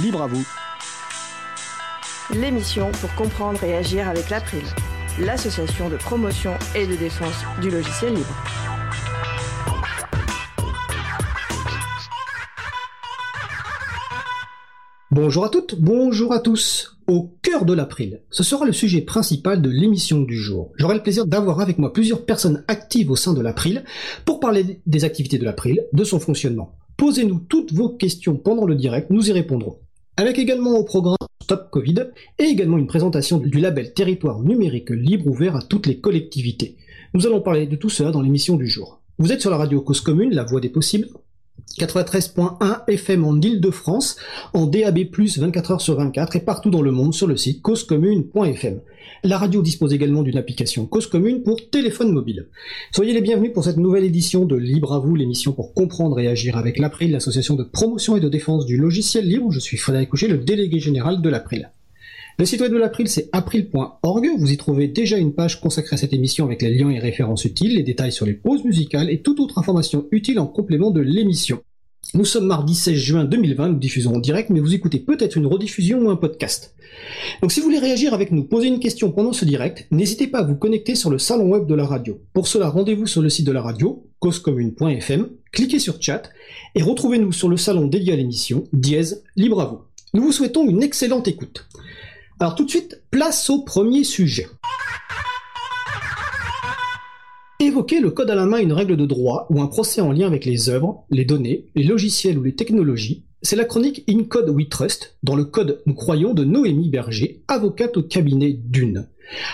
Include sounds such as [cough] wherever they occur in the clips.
Libre à vous. L'émission pour comprendre et agir avec l'April, l'association de promotion et de défense du logiciel libre. Bonjour à toutes, bonjour à tous. Au cœur de l'April, ce sera le sujet principal de l'émission du jour. J'aurai le plaisir d'avoir avec moi plusieurs personnes actives au sein de l'April pour parler des activités de l'April, de son fonctionnement. Posez-nous toutes vos questions pendant le direct, nous y répondrons. Avec également au programme Stop Covid et également une présentation du label Territoire numérique libre ouvert à toutes les collectivités. Nous allons parler de tout cela dans l'émission du jour. Vous êtes sur la radio Cause Commune, la voix des possibles, 93.1 FM en Ile-de-France, en DAB+, 24 heures sur 24 et partout dans le monde sur le site causecommune.fm. La radio dispose également d'une application Cause Commune pour téléphone mobile. Soyez les bienvenus pour cette nouvelle édition de Libre à vous, l'émission pour comprendre et agir avec l'April, l'association de promotion et de défense du logiciel libre. Je suis Frédéric Couchet, le délégué général de l'April. Le site web de l'April, c'est april.org. Vous y trouvez déjà une page consacrée à cette émission avec les liens et références utiles, les détails sur les pauses musicales et toute autre information utile en complément de l'émission. Nous sommes mardi 16 juin 2020, nous diffusons en direct, mais vous écoutez peut-être une rediffusion ou un podcast. Donc si vous voulez réagir avec nous, poser une question pendant ce direct, n'hésitez pas à vous connecter sur le salon web de la radio. Pour cela, rendez-vous sur le site de la radio, causecommune.fm, cliquez sur chat et retrouvez-nous sur le salon dédié à l'émission, dièse, libre à. Nous vous souhaitons une excellente écoute. Alors tout de suite, place au premier sujet. Évoquer le code à la main une règle de droit ou un procès en lien avec les œuvres, les données, les logiciels ou les technologies, c'est la chronique In Code We Trust, dans le code nous croyons de Noémie Berger, avocate au cabinet d'une.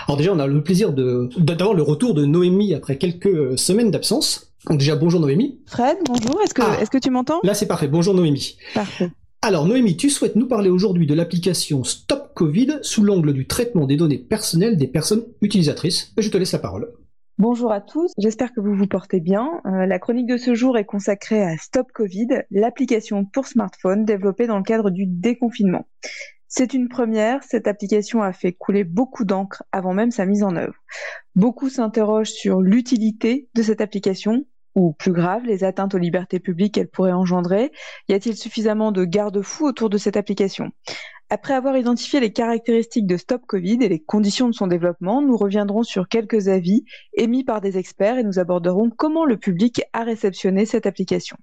Alors déjà, on a le plaisir d'avoir le retour de Noémie après quelques semaines d'absence. Donc déjà, bonjour Noémie. Fred, bonjour, est-ce que, Ah. que tu m'entends? Là, c'est parfait. Bonjour Noémie. Parfait. Alors Noémie, tu souhaites nous parler aujourd'hui de l'application Stop Covid sous l'angle du traitement des données personnelles des personnes utilisatrices. Je te laisse la parole. Bonjour à tous, j'espère que vous vous portez bien. Euh, la chronique de ce jour est consacrée à Stop Covid, l'application pour smartphone développée dans le cadre du déconfinement. C'est une première, cette application a fait couler beaucoup d'encre avant même sa mise en œuvre. Beaucoup s'interrogent sur l'utilité de cette application, ou plus grave, les atteintes aux libertés publiques qu'elle pourrait engendrer. Y a-t-il suffisamment de garde-fous autour de cette application? Après avoir identifié les caractéristiques de Stop Covid et les conditions de son développement, nous reviendrons sur quelques avis émis par des experts et nous aborderons comment le public a réceptionné cette application.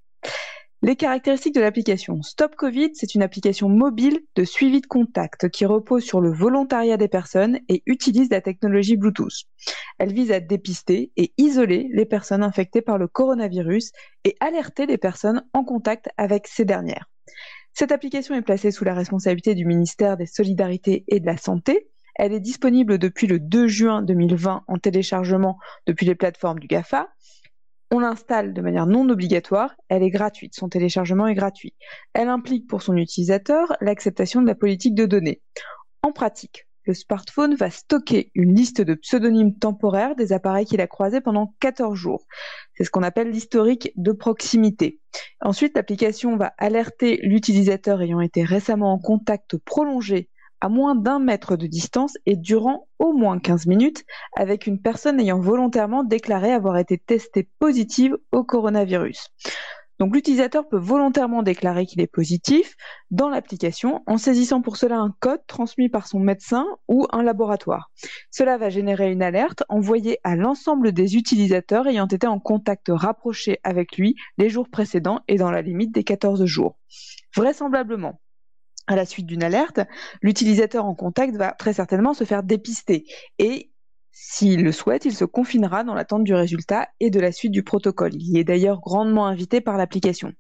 Les caractéristiques de l'application. Stop Covid, c'est une application mobile de suivi de contact qui repose sur le volontariat des personnes et utilise la technologie Bluetooth. Elle vise à dépister et isoler les personnes infectées par le coronavirus et alerter les personnes en contact avec ces dernières. Cette application est placée sous la responsabilité du ministère des Solidarités et de la Santé. Elle est disponible depuis le 2 juin 2020 en téléchargement depuis les plateformes du GAFA. On l'installe de manière non obligatoire, elle est gratuite, son téléchargement est gratuit. Elle implique pour son utilisateur l'acceptation de la politique de données. En pratique, le smartphone va stocker une liste de pseudonymes temporaires des appareils qu'il a croisés pendant 14 jours. C'est ce qu'on appelle l'historique de proximité. Ensuite, l'application va alerter l'utilisateur ayant été récemment en contact prolongé à moins d'un mètre de distance et durant au moins 15 minutes avec une personne ayant volontairement déclaré avoir été testée positive au coronavirus. Donc l'utilisateur peut volontairement déclarer qu'il est positif dans l'application en saisissant pour cela un code transmis par son médecin ou un laboratoire. Cela va générer une alerte envoyée à l'ensemble des utilisateurs ayant été en contact rapproché avec lui les jours précédents et dans la limite des 14 jours. Vraisemblablement, à la suite d'une alerte, l'utilisateur en contact va très certainement se faire dépister et s'il le souhaite, il se confinera dans l'attente du résultat et de la suite du protocole. Il y est d'ailleurs grandement invité par l'application.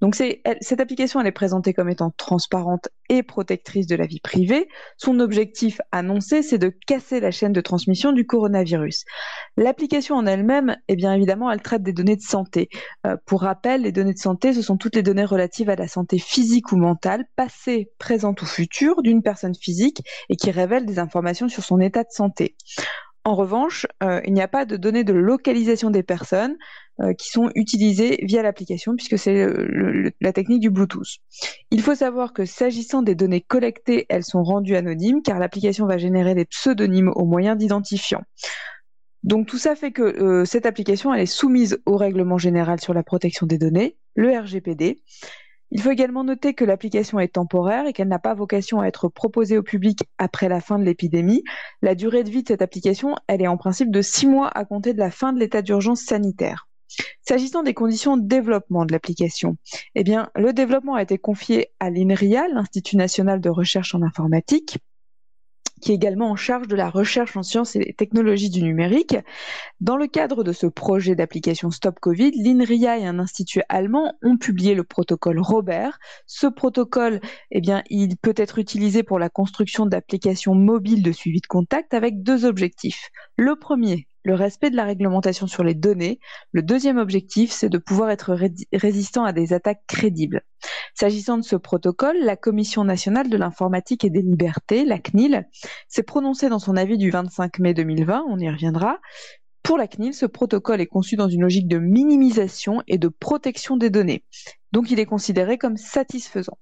Donc cette application, est présentée comme étant transparente et protectrice de la vie privée. Son objectif annoncé, c'est de casser la chaîne de transmission du coronavirus. L'application en elle-même, eh bien évidemment, elle traite des données de santé. Euh, pour rappel, les données de santé, ce sont toutes les données relatives à la santé physique ou mentale, passée, présente ou future d'une personne physique et qui révèlent des informations sur son état de santé. En revanche, euh, il n'y a pas de données de localisation des personnes euh, qui sont utilisées via l'application puisque c'est la technique du Bluetooth. Il faut savoir que s'agissant des données collectées, elles sont rendues anonymes car l'application va générer des pseudonymes au moyen d'identifiants. Donc tout ça fait que euh, cette application elle est soumise au règlement général sur la protection des données, le RGPD. Il faut également noter que l'application est temporaire et qu'elle n'a pas vocation à être proposée au public après la fin de l'épidémie. La durée de vie de cette application, elle est en principe de six mois à compter de la fin de l'état d'urgence sanitaire. S'agissant des conditions de développement de l'application, eh bien, le développement a été confié à l'INRIA, l'Institut national de recherche en informatique, qui est également en charge de la recherche en sciences et technologies du numérique. Dans le cadre de ce projet d'application Stop Covid, l'INRIA et un institut allemand ont publié le protocole Robert. Ce protocole, eh bien, il peut être utilisé pour la construction d'applications mobiles de suivi de contact avec deux objectifs. Le premier, le respect de la réglementation sur les données. Le deuxième objectif, c'est de pouvoir être résistant à des attaques crédibles. S'agissant de ce protocole, la Commission nationale de l'informatique et des libertés, la CNIL, s'est prononcée dans son avis du 25 mai 2020, on y reviendra, pour la CNIL, ce protocole est conçu dans une logique de minimisation et de protection des données. Donc il est considéré comme satisfaisant.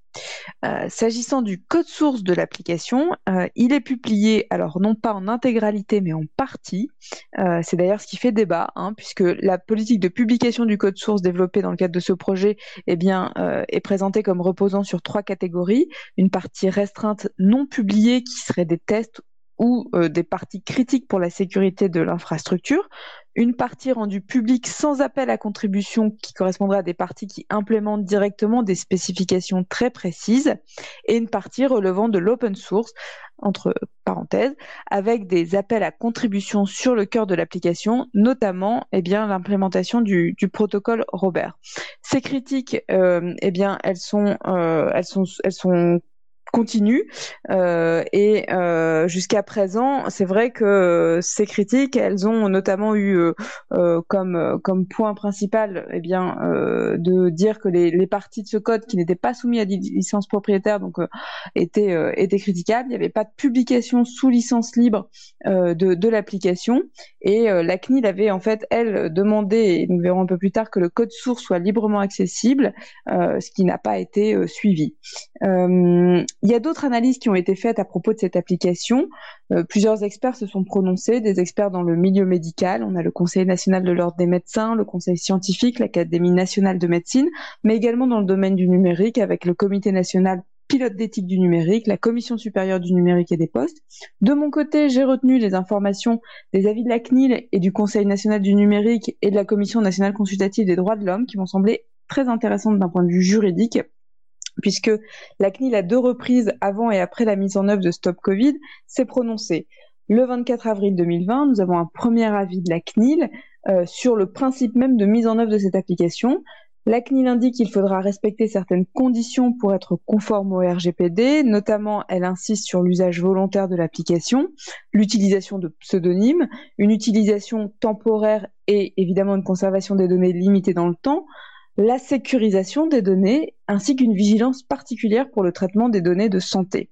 Euh, s'agissant du code source de l'application, euh, il est publié, alors non pas en intégralité, mais en partie. Euh, c'est d'ailleurs ce qui fait débat, hein, puisque la politique de publication du code source développée dans le cadre de ce projet eh bien, est présentée comme reposant sur trois catégories. Une partie restreinte non publiée qui serait des tests ou euh, des parties critiques pour la sécurité de l'infrastructure, une partie rendue publique sans appel à contribution qui correspondra à des parties qui implémentent directement des spécifications très précises, et une partie relevant de l'open source, entre parenthèses, avec des appels à contribution sur le cœur de l'application, notamment eh bien l'implémentation du, du, protocole Robert. Ces critiques, euh, eh bien, elles sont, euh, elles sont, elles sont continue. Euh, et euh, jusqu'à présent, c'est vrai que ces critiques, elles ont notamment eu euh, comme comme point principal, eh bien, de dire que les, parties de ce code qui n'étaient pas soumis à des licences propriétaires, donc étaient critiquables. Il n'y avait pas de publication sous licence libre de, de l'application. Et la CNIL avait en fait, elle, demandé, et nous verrons un peu plus tard, que le code source soit librement accessible, ce qui n'a pas été suivi. Il y a d'autres analyses qui ont été faites à propos de cette application. Euh, plusieurs experts se sont prononcés, des experts dans le milieu médical. On a le Conseil national de l'ordre des médecins, le Conseil scientifique, l'Académie nationale de médecine, mais également dans le domaine du numérique avec le Comité national pilote d'éthique du numérique, la Commission supérieure du numérique et des postes. De mon côté, j'ai retenu les informations des avis de la CNIL et du Conseil national du numérique et de la Commission nationale consultative des droits de l'homme qui m'ont semblé très intéressantes d'un point de vue juridique puisque la CNIL à deux reprises avant et après la mise en œuvre de Stop Covid s'est prononcée. Le 24 avril 2020, nous avons un premier avis de la CNIL euh, sur le principe même de mise en œuvre de cette application. La CNIL indique qu'il faudra respecter certaines conditions pour être conforme au RGPD, notamment elle insiste sur l'usage volontaire de l'application, l'utilisation de pseudonymes, une utilisation temporaire et évidemment une conservation des données limitée dans le temps, la sécurisation des données ainsi qu'une vigilance particulière pour le traitement des données de santé.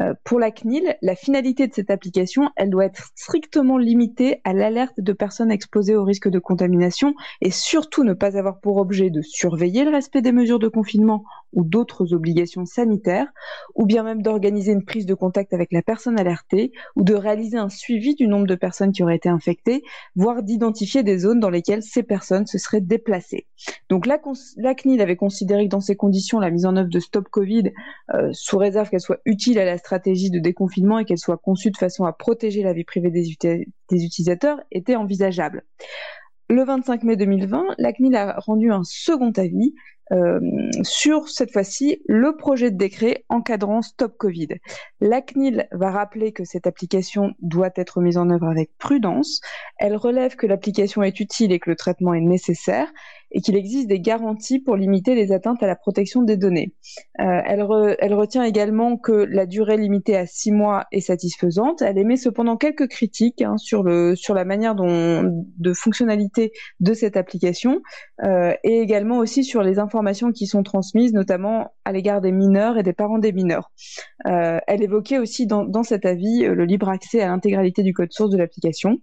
Euh, pour la CNIL, la finalité de cette application, elle doit être strictement limitée à l'alerte de personnes exposées au risque de contamination et surtout ne pas avoir pour objet de surveiller le respect des mesures de confinement ou d'autres obligations sanitaires, ou bien même d'organiser une prise de contact avec la personne alertée ou de réaliser un suivi du nombre de personnes qui auraient été infectées, voire d'identifier des zones dans lesquelles ces personnes se seraient déplacées. Donc la, la CNIL avait considéré que dans ces conditions, la mise en œuvre de Stop Covid, euh, sous réserve qu'elle soit utile à la stratégie de déconfinement et qu'elle soit conçue de façon à protéger la vie privée des, utilisateurs, était envisageable. Le 25 mai 2020, la CNIL a rendu un second avis euh, sur cette fois-ci le projet de décret encadrant Stop Covid. La CNIL va rappeler que cette application doit être mise en œuvre avec prudence. Elle relève que l'application est utile et que le traitement est nécessaire et qu'il existe des garanties pour limiter les atteintes à la protection des données. Euh, elle, retient également que la durée limitée à six mois est satisfaisante. Elle émet cependant quelques critiques hein, sur, la manière de fonctionnalité de cette application euh, et également aussi sur les informations qui sont transmises, notamment à l'égard des mineurs et des parents des mineurs. Euh, elle évoquait aussi dans cet avis le libre accès à l'intégralité du code source de l'application.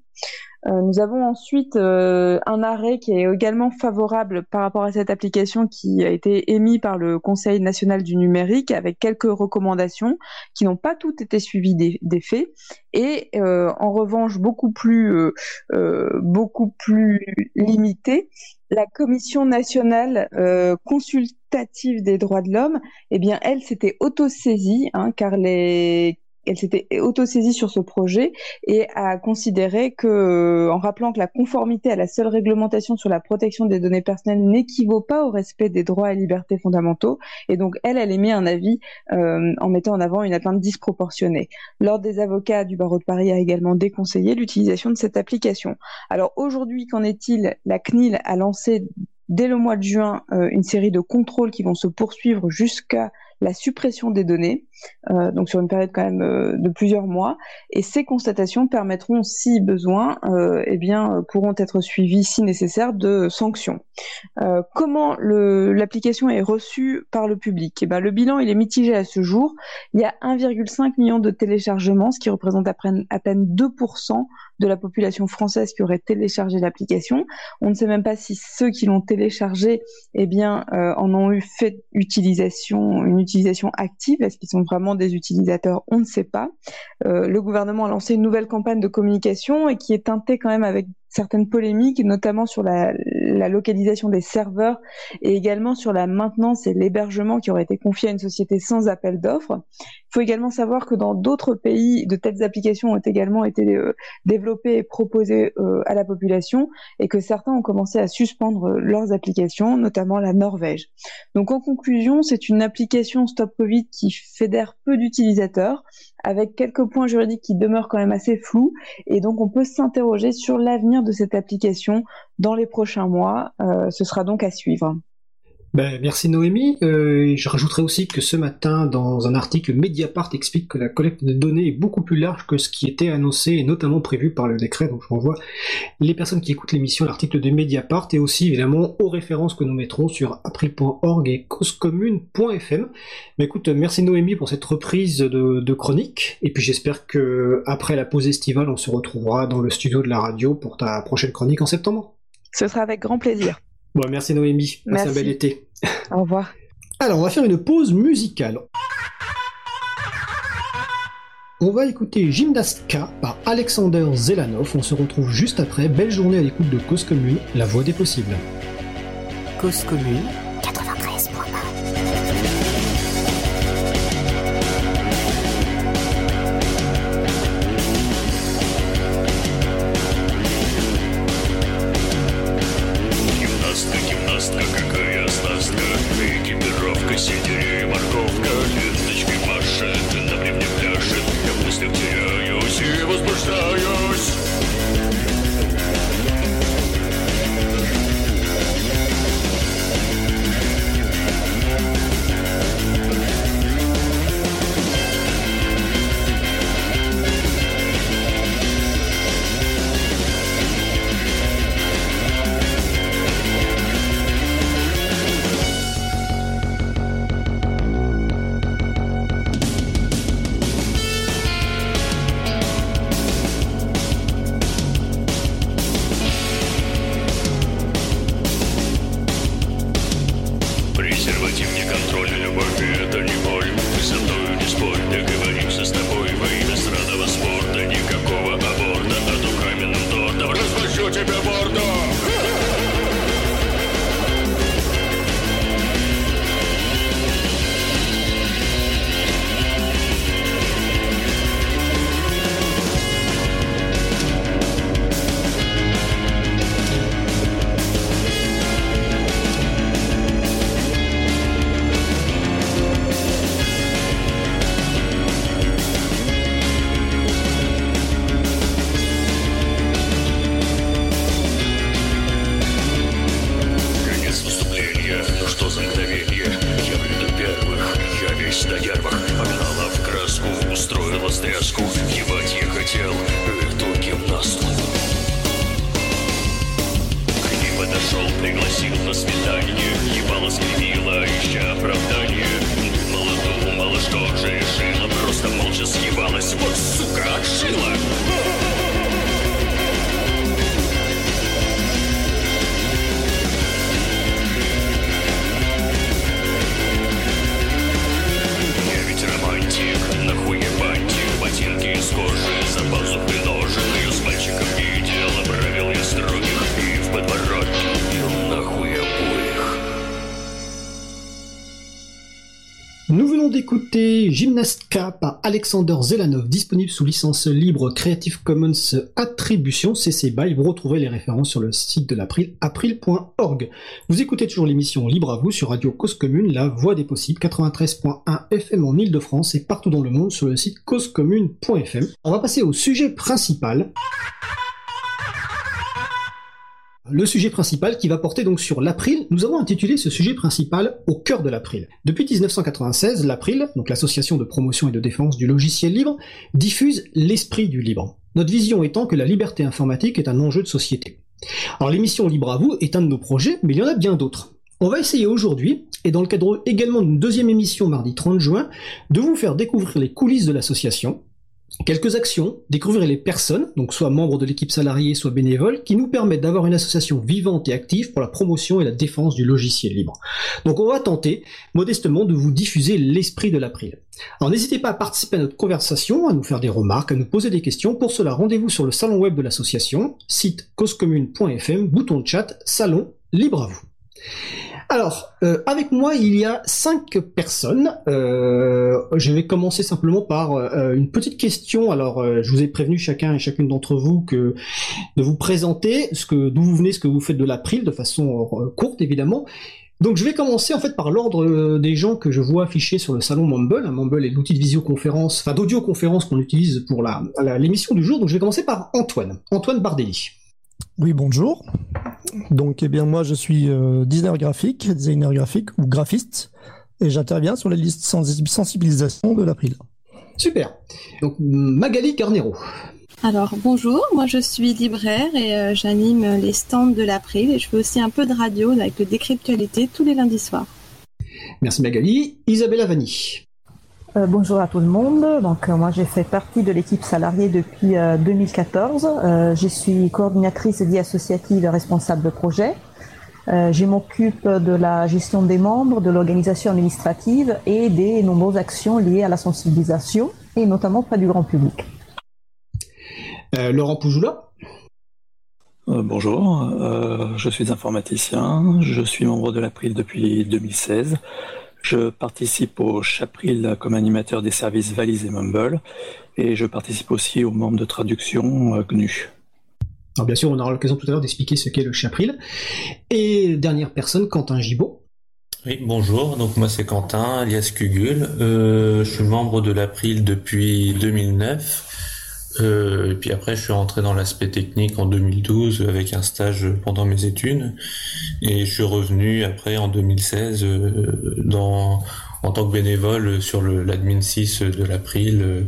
Euh, nous avons ensuite euh, un arrêt qui est également favorable par rapport à cette application qui a été émis par le Conseil national du numérique avec quelques recommandations qui n'ont pas toutes été suivies des, faits. Et euh, en revanche beaucoup plus beaucoup plus limitées la Commission nationale consultative des droits de l'homme, eh bien, elle s'était autosaisie, hein, car les elle s'était autosaisie sur ce projet et a considéré que, en rappelant que la conformité à la seule réglementation sur la protection des données personnelles n'équivaut pas au respect des droits et libertés fondamentaux, et donc elle, elle émet un avis euh, en mettant en avant une atteinte disproportionnée. L'ordre des avocats du barreau de Paris a également déconseillé l'utilisation de cette application. Alors aujourd'hui, qu'en est-il? La CNIL a lancé dès le mois de juin euh, une série de contrôles qui vont se poursuivre jusqu'à la suppression des données, euh, donc sur une période quand même euh, de plusieurs mois. Et ces constatations permettront, si besoin, euh, eh bien, pourront être suivies, si nécessaire, de sanctions. Comment l'application est reçue par le public? Eh ben, Le bilan il est mitigé à ce jour. Il y a 1,5 million de téléchargements, ce qui représente à peine, à peine 2% de la population française qui aurait téléchargé l'application. On ne sait même pas si ceux qui l'ont téléchargé eh bien, en ont eu fait une utilisation active. Est-ce qu'ils sont vraiment des utilisateurs? On ne sait pas. Euh, le gouvernement a lancé une nouvelle campagne de communication et qui est teintée quand même avec certaines polémiques, notamment sur la, la, localisation des serveurs et également sur la maintenance et l'hébergement qui aurait été confié à une société sans appel d'offres. Il faut également savoir que dans d'autres pays, de telles applications ont également été euh, développées et proposées euh, à la population et que certains ont commencé à suspendre leurs applications, notamment la Norvège. Donc en conclusion, c'est une application Stop Covid qui fédère peu d'utilisateurs avec quelques points juridiques qui demeurent quand même assez flous et donc on peut s'interroger sur l'avenir de cette application dans les prochains mois. Euh, ce sera donc à suivre. Ben, merci Noémie. Euh, je rajouterai aussi que ce matin, dans un article, Mediapart explique que la collecte de données est beaucoup plus large que ce qui était annoncé et notamment prévu par le décret. Donc je renvoie les personnes qui écoutent l'émission, l'article de Mediapart et aussi évidemment aux références que nous mettrons sur april.org et causecommune.fm. Mais écoute, merci Noémie pour cette reprise de, de chronique. Et puis j'espère que après la pause estivale, on se retrouvera dans le studio de la radio pour ta prochaine chronique en septembre. Ce sera avec grand plaisir. Bon, merci Noémie. Merci. un bel été. Au revoir. Alors, on va faire une pause musicale. On va écouter Gymnastka par Alexander Zelanov. On se retrouve juste après. Belle journée à l'écoute de Cause Commune, la voix des possibles. Cause Commune Gymnastka par Alexander Zelanov, disponible sous licence libre Creative Commons Attribution CC BY. Vous retrouvez les références sur le site de l'April, april.org. Vous écoutez toujours l'émission Libre à vous sur Radio Cause Commune, la voix des possibles, 93.1 FM en Ile-de-France et partout dans le monde sur le site causecommune.fm. On va passer au sujet principal le sujet principal qui va porter donc sur l'April. Nous avons intitulé ce sujet principal au cœur de l'April. Depuis 1996, l'April, donc l'association de promotion et de défense du logiciel libre, diffuse l'esprit du libre. Notre vision étant que la liberté informatique est un enjeu de société. Alors l'émission Libre à vous est un de nos projets, mais il y en a bien d'autres. On va essayer aujourd'hui, et dans le cadre également d'une deuxième émission mardi 30 juin, de vous faire découvrir les coulisses de l'association, Quelques actions, découvrir les personnes, donc soit membres de l'équipe salariée, soit bénévoles, qui nous permettent d'avoir une association vivante et active pour la promotion et la défense du logiciel libre. Donc on va tenter, modestement, de vous diffuser l'esprit de l'April. Alors n'hésitez pas à participer à notre conversation, à nous faire des remarques, à nous poser des questions. Pour cela, rendez-vous sur le salon web de l'association, site causecommune.fm, bouton de chat, salon, libre à vous. Alors, euh, avec moi, il y a cinq personnes. Euh, je vais commencer simplement par euh, une petite question. Alors, je vous ai prévenu chacun et chacune d'entre vous que de vous présenter ce que d'où vous venez, ce que vous faites de l'April, de façon courte évidemment. Donc, je vais commencer en fait par l'ordre des gens que je vois affichés sur le salon Mumble. Mumble est l'outil de visioconférence, enfin d'audioconférence qu'on utilise pour la l'émission du jour. Donc, je vais commencer par Antoine, Antoine Bardelli. Oui, bonjour. Donc, eh bien, moi, je suis euh, designer graphique, designer graphique ou graphiste, et j'interviens sur les listes sensibilisation de l'April. Super. Donc, Magali Carnero. Alors, bonjour, moi je suis libraire et euh, j'anime les stands de l'April et je fais aussi un peu de radio avec le décryptualité tous les lundis soirs. Merci Magali. Isabelle Avani. Euh, bonjour à tout le monde. Donc euh, moi j'ai fait partie de l'équipe salariée depuis 2014. Euh, je suis coordinatrice vie associative et responsable de projet. je m'occupe de la gestion des membres, de l'organisation administrative et des nombreuses actions liées à la sensibilisation et notamment auprès du grand public. Laurent Poujoula bonjour, je suis informaticien, je suis membre de l'April depuis 2016. Je participe au Chapril comme animateur des services Valise et Mumble et je participe aussi aux membres de traduction euh, GNU. Alors bien sûr, on aura l'occasion tout à l'heure d'expliquer ce qu'est le Chapril. Et dernière personne, Quentin Gibaud. Oui, bonjour, donc moi c'est Quentin, alias Kugul. Euh, je suis membre de l'April depuis 2009 euh, et puis après, je suis rentré dans l'aspect technique en 2012 avec un stage pendant mes études, et je suis revenu après en 2016 euh, dans en tant que bénévole sur l'admin 6 de l'April.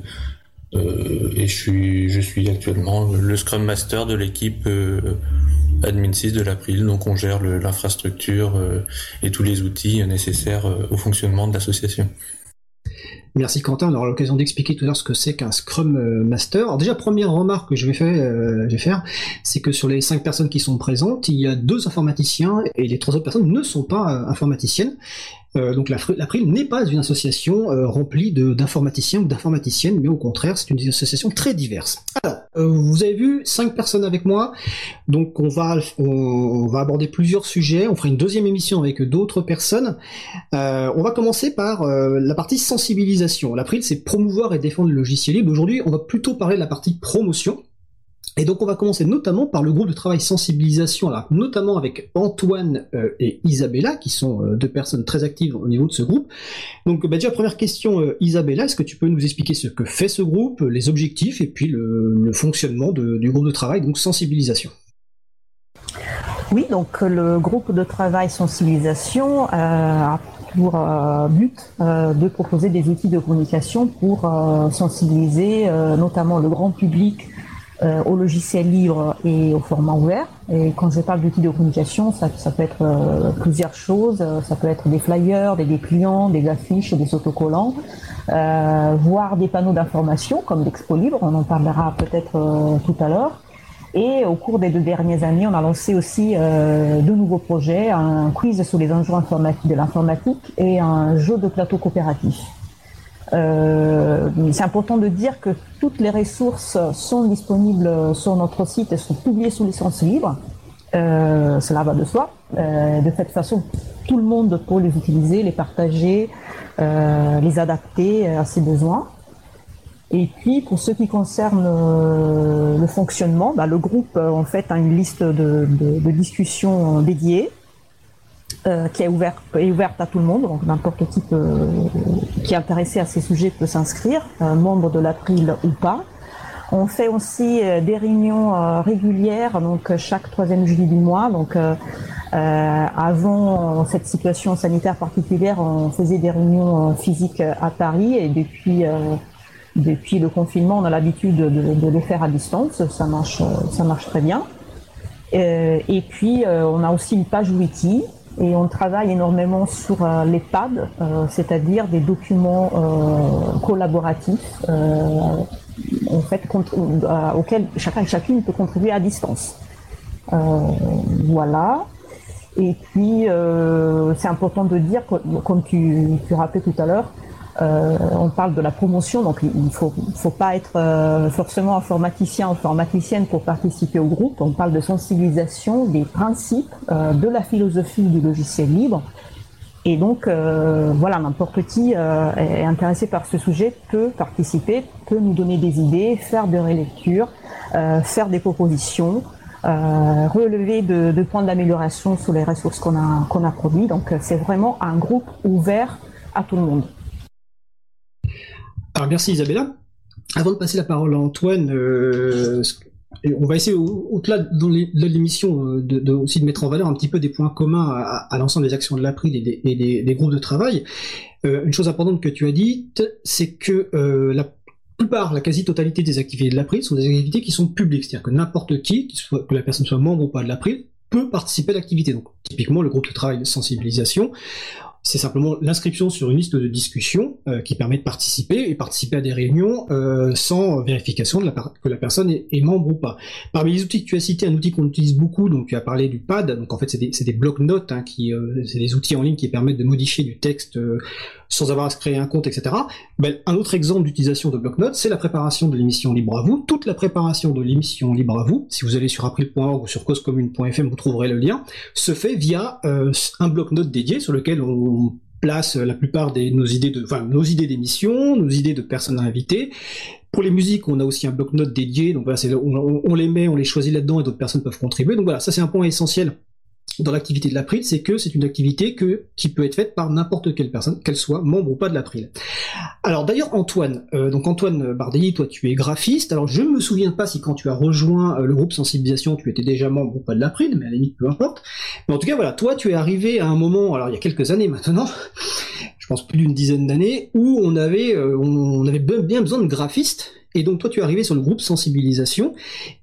Euh, et je suis je suis actuellement le Scrum Master de l'équipe admin 6 de l'April. Donc on gère l'infrastructure et tous les outils nécessaires au fonctionnement de l'association. Merci Quentin, on aura l'occasion d'expliquer tout à l'heure ce que c'est qu'un Scrum euh, Master. Alors déjà, première remarque que je vais faire, euh, faire c'est que sur les cinq personnes qui sont présentes, il y a deux informaticiens et les trois autres personnes ne sont pas euh, informaticiennes. Euh, donc l'April n'est pas une association euh, remplie d'informaticiens ou d'informaticiennes, mais au contraire, c'est une association très diverse. Alors, euh, vous avez vu cinq personnes avec moi, donc on va on, va aborder plusieurs sujets. On fera une deuxième émission avec d'autres personnes. on va commencer par la partie sensibilisation. L'April, c'est promouvoir et défendre le logiciel libre. Aujourd'hui, on va plutôt parler de la partie promotion. Et donc on va commencer notamment par le groupe de travail sensibilisation, notamment avec Antoine euh, et Isabella, qui sont euh, deux personnes très actives au niveau de ce groupe. Donc bah, déjà première question, euh, Isabella, est-ce que tu peux nous expliquer ce que fait ce groupe, les objectifs et puis le, fonctionnement du groupe de travail, donc sensibilisation? Oui, donc le groupe de travail sensibilisation a pour but de proposer des outils de communication pour sensibiliser notamment le grand public euh, au logiciel libre et au format ouvert. Et quand je parle d'outils de communication, ça, peut être euh, plusieurs choses. Euh, ça peut être des flyers, des dépliants, des affiches, des autocollants, voire des panneaux d'information comme l'Expo Libre. On en parlera peut-être tout à l'heure. Et au cours des deux dernières années, on a lancé aussi deux nouveaux projets, un quiz sur les enjeux informatiques de l'informatique et un jeu de plateau coopératif. Euh, c'est important de dire que toutes les ressources sont disponibles sur notre site et sont publiées sous licence libre. cela va de soi. de cette façon, tout le monde peut les utiliser, les partager, les adapter à ses besoins. Et puis, pour ce qui concerne euh, le fonctionnement, bah, le groupe euh, en fait a une liste de, de, discussions dédiées euh, qui est ouverte, à tout le monde, donc n'importe qui qui est intéressé à ces sujets peut s'inscrire, membre de l'April ou pas. On fait aussi des réunions régulières, donc chaque troisième jeudi du mois. Donc avant cette situation sanitaire particulière, on faisait des réunions physiques à Paris et depuis depuis le confinement, on a l'habitude de, de, les faire à distance. Ça marche, ça marche très bien. Euh, et puis, euh, on a aussi une page wiki et on travaille énormément sur euh, les pads, c'est-à-dire des documents collaboratifs en fait, auxquels chacun et chacune peut contribuer à distance. voilà. Et puis, c'est important de dire, comme tu, tu rappelais tout à l'heure, euh, on parle de la promotion, donc il ne faut, pas être euh, forcément informaticien ou informaticienne pour participer au groupe. On parle de sensibilisation des principes euh, de la philosophie du logiciel libre. Et donc, voilà, n'importe qui est intéressé par ce sujet peut participer, peut nous donner des idées, faire des relectures, faire des propositions, relever de, points d'amélioration sur les ressources qu'on a, qu'on a produites. Donc, c'est vraiment un groupe ouvert à tout le monde. Alors merci Isabella. Avant de passer la parole à Antoine, euh, on va essayer au-delà de l'émission euh, de, aussi de mettre en valeur un petit peu des points communs à, l'ensemble des actions de l'April et, des, groupes de travail. Euh, une chose importante que tu as dite, c'est que la plupart, la quasi-totalité des activités de l'April sont des activités qui sont publiques, c'est-à-dire que n'importe qui, que la personne soit membre ou pas de l'April, peut participer à l'activité. Donc typiquement le groupe de travail de sensibilisation c'est simplement l'inscription sur une liste de discussion euh, qui permet de participer et participer à des réunions euh, sans vérification de la que la personne est, membre ou pas. Parmi les outils que tu as cités, un outil qu'on utilise beaucoup, donc tu as parlé du pad, donc en fait c'est des, des blocs-notes, hein, euh, c'est des outils en ligne qui permettent de modifier du texte sans avoir à se créer un compte, etc. Ben, un autre exemple d'utilisation de bloc-notes, c'est la préparation de l'émission Libre à vous. Toute la préparation de l'émission Libre à vous, si vous allez sur april.org ou sur causecommune.fm, vous trouverez le lien, se fait via un bloc-notes dédié sur lequel on on place la plupart de nos idées de, enfin, nos idées d'émissions, nos idées de personnes à inviter. Pour les musiques, on a aussi un bloc-notes dédié, donc voilà, on, on, les met, on les choisit là-dedans et d'autres personnes peuvent contribuer. Donc voilà, ça c'est un point essentiel dans l'activité de l'April, c'est que c'est une activité qui peut être faite par n'importe quelle personne, qu'elle soit membre ou pas de l'April. Alors d'ailleurs Antoine, euh, donc Antoine Bardelli, toi tu es graphiste, alors je ne me souviens pas si quand tu as rejoint euh, le groupe sensibilisation tu étais déjà membre ou pas de l'April, mais à la limite peu importe. Mais en tout cas voilà, toi tu es arrivé à un moment, alors il y a quelques années maintenant, je pense plus d'une dizaine d'années, où on avait, euh, on avait bien besoin de graphistes, et donc toi tu es arrivé sur le groupe sensibilisation,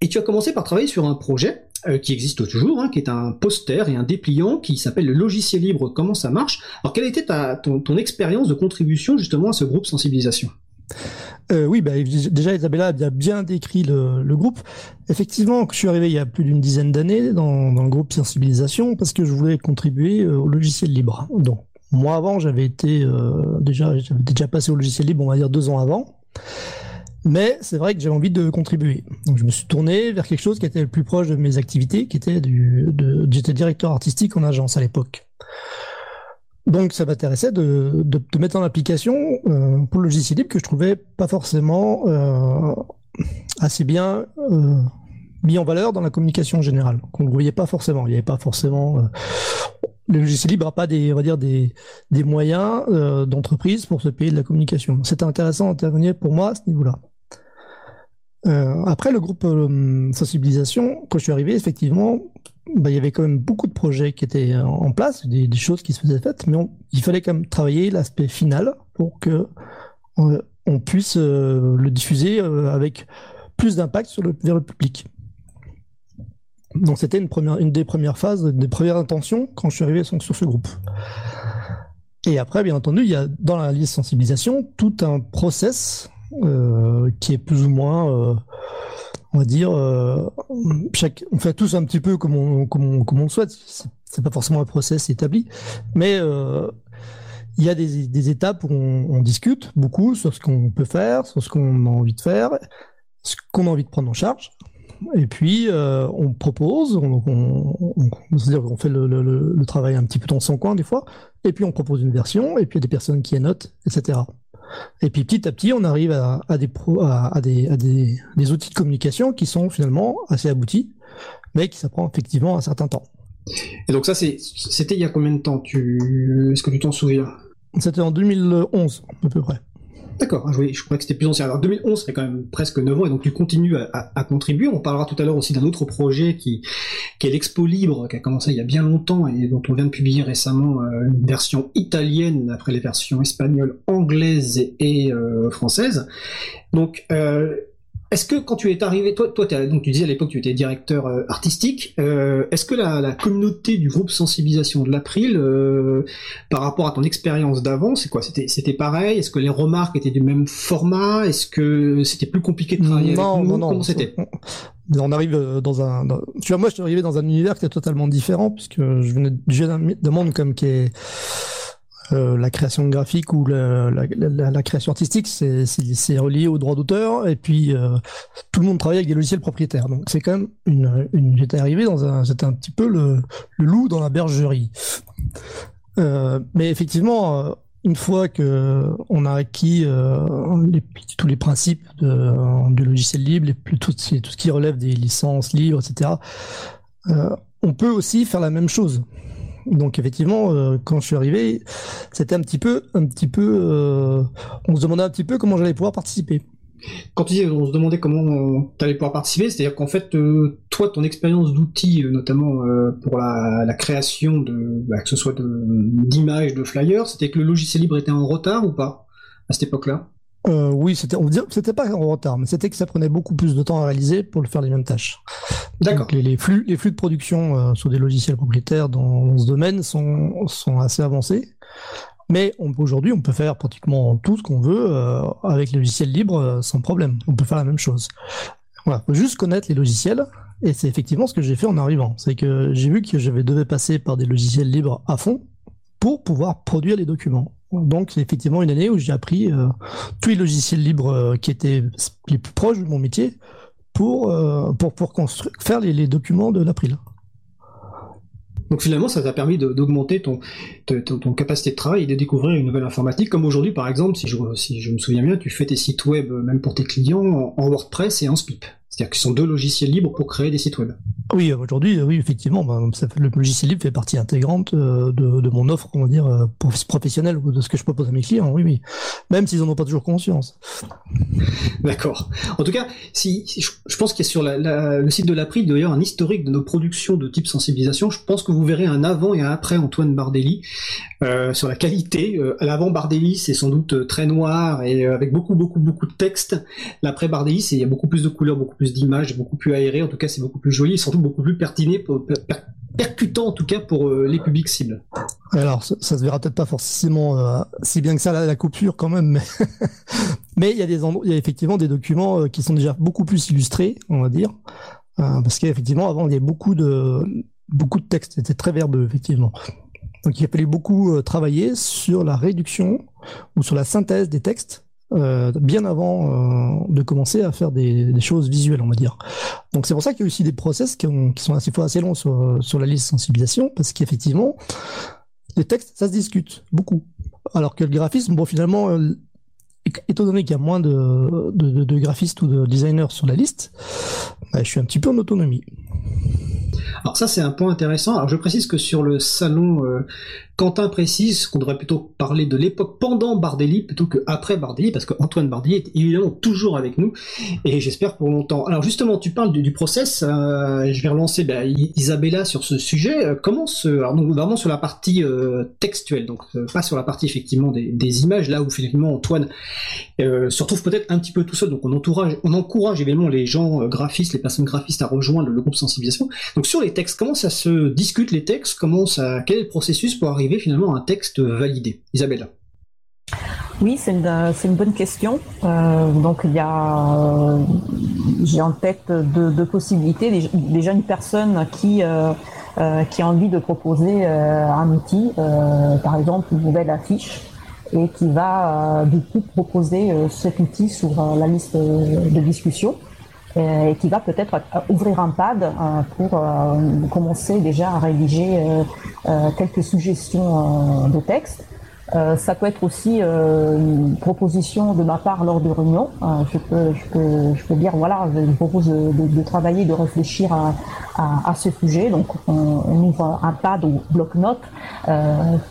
et tu as commencé par travailler sur un projet euh, qui existe toujours, hein, qui est un poster et un dépliant qui s'appelle le logiciel libre, comment ça marche. Alors quelle était ta, ton, expérience de contribution justement à ce groupe sensibilisation? Euh, oui, bah, déjà Isabella a bien, décrit le, groupe. Effectivement, je suis arrivé il y a plus d'une dizaine d'années dans, dans, le groupe sensibilisation parce que je voulais contribuer au logiciel libre. Donc moi avant, j'avais été euh, déjà, déjà passé au logiciel libre, on va dire deux ans avant. Mais c'est vrai que j'avais envie de contribuer. Donc je me suis tourné vers quelque chose qui était le plus proche de mes activités, qui était du, j'étais directeur artistique en agence à l'époque. Donc ça m'intéressait de, de, de, mettre en application euh, pour le logiciel libre que je trouvais pas forcément euh, assez bien mis en valeur dans la communication générale, qu'on ne voyait pas forcément. Il n'y avait pas forcément le logiciel libre n'a pas des, on va dire des, des moyens euh, d'entreprise pour se payer de la communication. C'était intéressant d'intervenir pour moi à ce niveau-là. Euh, après le groupe euh, sensibilisation, quand je suis arrivé, effectivement, bah, il y avait quand même beaucoup de projets qui étaient en place, des, choses qui se faisaient faites, mais il fallait quand même travailler l'aspect final pour que on, puisse le diffuser avec plus d'impact sur vers le public. Donc c'était une, des premières phases, des premières intentions quand je suis arrivé sur, ce groupe. Et après, bien entendu, il y a dans la liste sensibilisation tout un process euh, qui est plus ou moins, euh, on va dire, euh, on fait tous un petit peu comme on, le souhaite. C'est pas forcément un process établi, mais il y a des, étapes où on, discute beaucoup sur ce qu'on peut faire, sur ce qu'on a envie de faire, ce qu'on a envie de prendre en charge. Et puis on propose, on, c'est-à-dire qu'on fait le, travail un petit peu dans son coin des fois, et puis on propose une version, et puis il y a des personnes qui annotent, etc. Et puis petit à petit, on arrive à, des, à, des, outils de communication qui sont finalement assez aboutis, mais qui ça prend effectivement un certain temps. Et donc ça, c'était il y a combien de temps tu... Est-ce que tu t'en souviens? C'était en 2011 à peu près. D'accord, ah, je, crois que c'était plus ancien. Alors 2011, c'est quand même presque 9 ans, et donc tu continues à, contribuer. On parlera tout à l'heure aussi d'un autre projet qui, qui est l'Expo Libre, qui a commencé il y a bien longtemps et dont on vient de publier récemment euh, une version italienne après les versions espagnoles, anglaises et, euh, françaises. Donc euh, est-ce que quand tu es arrivé, toi, toi donc tu disais à l'époque tu étais directeur euh, artistique, euh, est-ce que la, communauté du groupe sensibilisation de l'April, euh, par rapport à ton expérience d'avant, c'est quoi? C'était c'était pareil? Est-ce que les remarques étaient du même format? Est-ce que c'était plus compliqué de travailler non, avec nous? Non, Comment c'était? on arrive dans un, tu vois, moi je suis arrivé dans un univers qui est totalement différent puisque je venais d'un monde comme qui est euh, la création graphique ou la, création artistique, c'est relié au droit d'auteur et puis euh, tout le monde travaille avec des logiciels propriétaires. Donc c'est quand même une, j'étais arrivé dans un, c'était un petit peu le, loup dans la bergerie. Euh, mais effectivement, une fois que on a acquis tous les principes du logiciel libre, tout, tout ce qui relève des licences libres, etc. on peut aussi faire la même chose. Donc effectivement, euh, quand je suis arrivé, c'était un petit peu, un petit peu, euh, on se demandait un petit peu comment j'allais pouvoir participer. Quand tu on se demandait comment tu allais pouvoir participer, c'est-à-dire qu'en fait, euh, toi, ton expérience d'outils, notamment pour la, création de, bah, que ce soit d'images, de, flyers, c'était que le logiciel libre était en retard ou pas à cette époque-là? Euh, oui, c'était, on dire, c'était pas en retard, mais c'était que ça prenait beaucoup plus de temps à réaliser pour le faire les mêmes tâches. D'accord. Les, flux, les flux de production euh, sur des logiciels propriétaires dans, ce domaine sont, sont assez avancés. Mais on, aujourd'hui, on peut faire pratiquement tout ce qu'on veut euh, avec les logiciels libres sans problème. On peut faire la même chose. Voilà, faut juste connaître les logiciels. Et c'est effectivement ce que j'ai fait en arrivant. C'est que j'ai vu que je devais passer par des logiciels libres à fond pour pouvoir produire les documents. Donc effectivement une année où j'ai appris euh, tous les logiciels libres euh, qui étaient plus proches de mon métier pour, euh, construire, faire les, documents de l'April. Donc finalement, ça t'a permis d'augmenter ton, ton, capacité de travail et de découvrir une nouvelle informatique. Comme aujourd'hui, par exemple, si je, si je me souviens bien, tu fais tes sites web, même pour tes clients, en WordPress et en SPIP. C'est-à-dire qu'ils sont deux logiciels libres pour créer des sites web. Oui, aujourd'hui, oui, effectivement, bah, le logiciel libre fait partie intégrante euh, de, mon offre, on va dire, euh, professionnelle ou de ce que je propose à mes clients. Oui, oui. Même s'ils n'en ont pas toujours conscience. D'accord. En tout cas, si, je pense qu'il y a sur le site de l'April d'ailleurs un historique de nos productions de type sensibilisation. Je pense que vous verrez un avant et un après Antoine Bardelli euh, sur la qualité. l'avant Bardelli, c'est sans doute très noir et avec beaucoup, beaucoup, beaucoup de texte. L'après Bardelli, c'est il y a beaucoup plus de couleurs, beaucoup plus d'images, beaucoup plus aéré. En tout cas, c'est beaucoup plus joli, et surtout beaucoup plus pertiné, percutant en tout cas pour euh, les publics cibles. Alors, ça, se verra peut-être pas forcément euh, si bien que ça la, coupure quand même, mais [laughs] il y a effectivement des documents euh, qui sont déjà beaucoup plus illustrés, on va dire, parce qu'effectivement avant il y avait beaucoup de beaucoup de textes, c'était très verbeux effectivement. Donc il fallu beaucoup travailler sur la réduction ou sur la synthèse des textes euh, bien avant euh, de commencer à faire des, choses visuelles, on va dire. Donc c'est pour ça qu'il y a aussi des process qui, sont assez longs sur, la liste sensibilisation, parce qu'effectivement, les textes, ça se discute beaucoup. Alors que le graphisme, bon finalement, euh, étant donné qu'il y a moins de, de, graphistes ou de designers sur la liste, bah, je suis un petit peu en autonomie. Alors ça c'est un point intéressant. Alors je précise que sur le salon Quentin précise qu'on devrait plutôt parler de l'époque pendant Bardelli plutôt que après Bardelli, parce qu'Antoine Bardelli est évidemment toujours avec nous, et j'espère pour longtemps. Alors justement, tu parles du, process, euh, je vais relancer bah, Isabella sur ce sujet. Euh, comment se, alors donc, vraiment sur la partie euh, textuelle, donc pas sur la partie effectivement des, images, là où finalement Antoine se retrouve peut-être un petit peu tout seul, donc on encourage, on encourage évidemment les gens graphistes, les personnes graphistes à rejoindre le, le groupe sensibilisation. Donc sur les textes, comment ça se discute les textes, comment ça, quel est le processus pour arriver finalement un texte validé Isabelle oui, c'est une, bonne question. Euh, donc il y a, euh, j'ai en tête deux, possibilités. Déjà une personne qui euh, qui a envie de proposer un outil, par exemple une nouvelle affiche, et qui va du coup proposer cet outil sur la liste de discussion. Et qui va peut-être ouvrir un pad pour commencer déjà à rédiger quelques suggestions de texte. Euh, ça peut être aussi euh, une proposition de ma part lors de réunions. Euh, je, peux, je, peux, je peux dire, voilà, je vous propose de, de, travailler, de réfléchir à, à, à ce sujet. Donc, on, on, ouvre un pad ou bloc-notes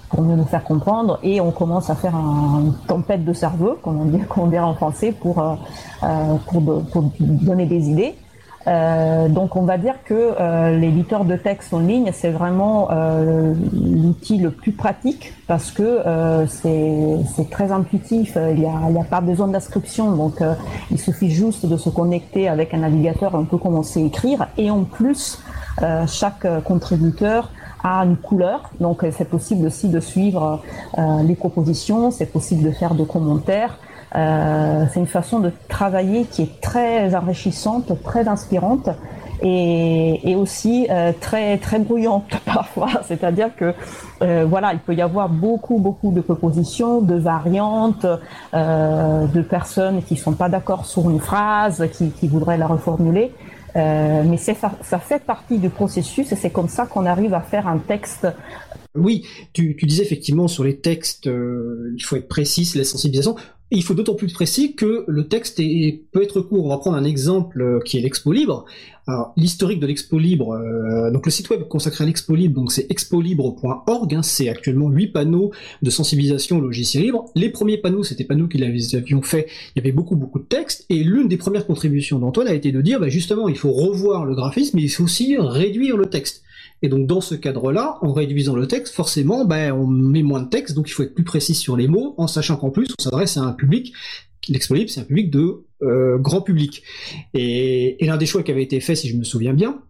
pour mieux nous faire comprendre et on commence à faire un, une tempête de cerveau, comme on, dit, [laughs] comme on dirait en français, pour, pour, pour donner des idées. Euh, donc on va dire que euh, l'éditeur de texte en ligne, c'est vraiment euh, l'outil le plus pratique parce que euh, c'est très intuitif, il n'y a, a, pas besoin d'inscription, donc il suffit juste de se connecter avec un navigateur, on peut commencer à écrire, et en plus, chaque contributeur a une couleur, donc c'est possible aussi de suivre les propositions, c'est possible de faire des commentaires, euh, c'est une façon de travailler qui est très enrichissante, très inspirante et, aussi euh, très très brouillante [laughs] parfois. C'est-à-dire que euh, voilà, il peut y avoir beaucoup beaucoup de propositions, de variantes, de personnes qui sont pas d'accord sur une phrase, qui, voudraient la reformuler. Mais ça fait partie du processus et c'est comme ça qu'on arrive à faire un texte oui, tu, disais effectivement sur les textes, euh, il faut être précis, la sensibilisation. Il faut d'autant plus précis que le texte peut être court. On va prendre un exemple euh, qui est l'Expo Libre. L'historique de l'Expo Libre, euh, donc le site web consacré à l'Expo Libre, c'est expolibre.org, hein, c'est actuellement huit panneaux de sensibilisation au logiciel libre. Les premiers panneaux, c'était pas nous qui les avions fait, il y avait beaucoup beaucoup de textes, et l'une des premières contributions d'Antoine a été de dire, bah, justement, il faut revoir le graphisme, mais il faut aussi réduire le texte. Et donc dans ce cadre-là, en réduisant le texte, forcément, ben, on met moins de texte, donc il faut être plus précis sur les mots, en sachant qu'en plus, on s'adresse à un public, l'Expo c'est un public de euh, grand public. Et, et l'un des choix qui avait été fait, si je me souviens bien,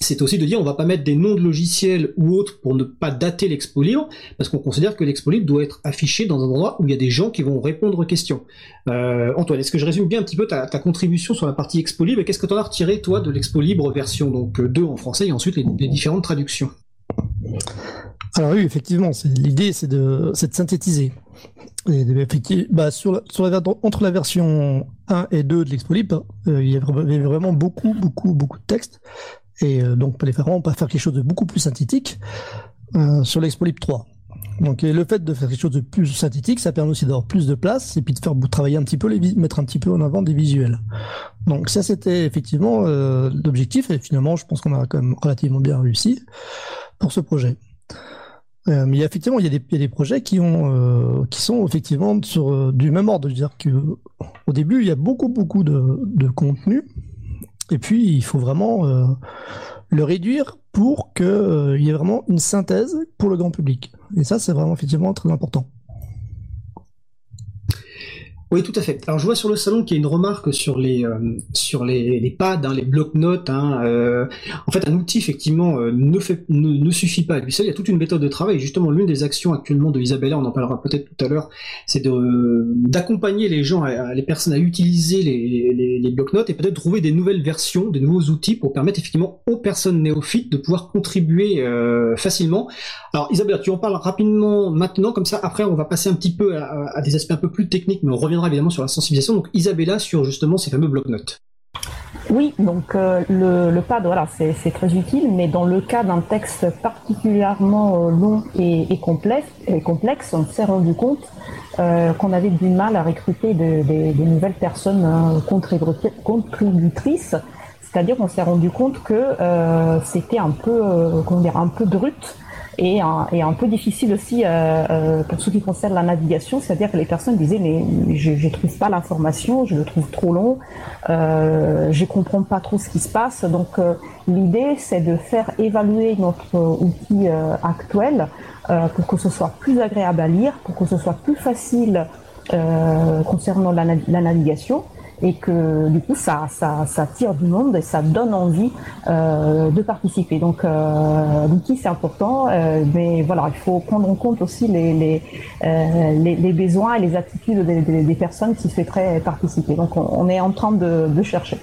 c'est aussi de dire on va pas mettre des noms de logiciels ou autres pour ne pas dater l'expo libre, parce qu'on considère que l'expo libre doit être affiché dans un endroit où il y a des gens qui vont répondre aux questions. Euh, Antoine, est-ce que je résume bien un petit peu ta, contribution sur la partie expo libre et qu'est-ce que tu en as retiré toi de l'expo libre version donc 2 en français et ensuite les, différentes traductions? Alors oui, effectivement, l'idée c'est de, synthétiser. Sur entre la version 1 et 2 de l'Expo Libre, euh, il y avait vraiment beaucoup, beaucoup, beaucoup de texte et euh, donc vraiment pas faire quelque chose de beaucoup plus synthétique euh, sur l'Expolip 3. Donc le fait de faire quelque chose de plus synthétique, ça permet aussi d'avoir plus de place et puis de faire travailler un petit peu les mettre un petit peu en avant des visuels. Donc ça c'était effectivement euh, l'objectif et finalement je pense qu'on a quand même relativement bien réussi pour ce projet. Mais effectivement, il y, a des, des projets qui ont, qui sont effectivement sur du même ordre. C'est-à-dire que au début, il y a beaucoup, beaucoup de contenu, et puis, il faut vraiment euh, le réduire pour qu'il euh, y ait vraiment une synthèse pour le grand public. Et ça, c'est vraiment effectivement très important. Oui, tout à fait. Alors je vois sur le salon qu'il y a une remarque sur les euh, sur les, les pads, hein, les blocs-notes. Hein, euh, en fait, un outil effectivement euh, ne, fait, ne, ne suffit pas lui seul. Il y a toute une méthode de travail. justement, l'une des actions actuellement de Isabella, on en parlera peut-être tout à l'heure, c'est de d'accompagner les gens, les personnes à utiliser les, les, les blocs-notes et peut-être trouver des nouvelles versions, des nouveaux outils pour permettre effectivement aux personnes néophytes de pouvoir contribuer facilement. Alors Isabella, tu en parles rapidement maintenant, comme ça. Après, on va passer un petit peu à, à des aspects un peu plus techniques, mais on revient évidemment sur la sensibilisation. Donc Isabella sur justement ces fameux bloc-notes. Oui, donc euh, le, pad, voilà, c'est très utile, mais dans le cas d'un texte particulièrement euh, long et, complexe, et, complexe, on s'est rendu compte euh, qu'on avait du mal à recruter de, nouvelles personnes hein, contributrices. C'est-à-dire qu'on s'est rendu compte que c'était un peu, comment dire, un peu brut et un, peu difficile aussi euh, euh, pour ce qui concerne la navigation, c'est-à-dire que les personnes disaient mais je ne trouve pas l'information, je le trouve trop long, euh, je comprends pas trop ce qui se passe. Donc euh, l'idée c'est de faire évaluer notre outil actuel pour que ce soit plus agréable à lire, pour que ce soit plus facile concernant la navigation et que du coup ça, ça, ça tire du monde et ça donne envie euh, de participer. Donc euh, l'outil c'est important, euh, mais voilà, il faut prendre en compte aussi les, les, euh, les, les, besoins et les attitudes des, des, des, personnes qui souhaiteraient participer. Donc on, on est en train de, de chercher.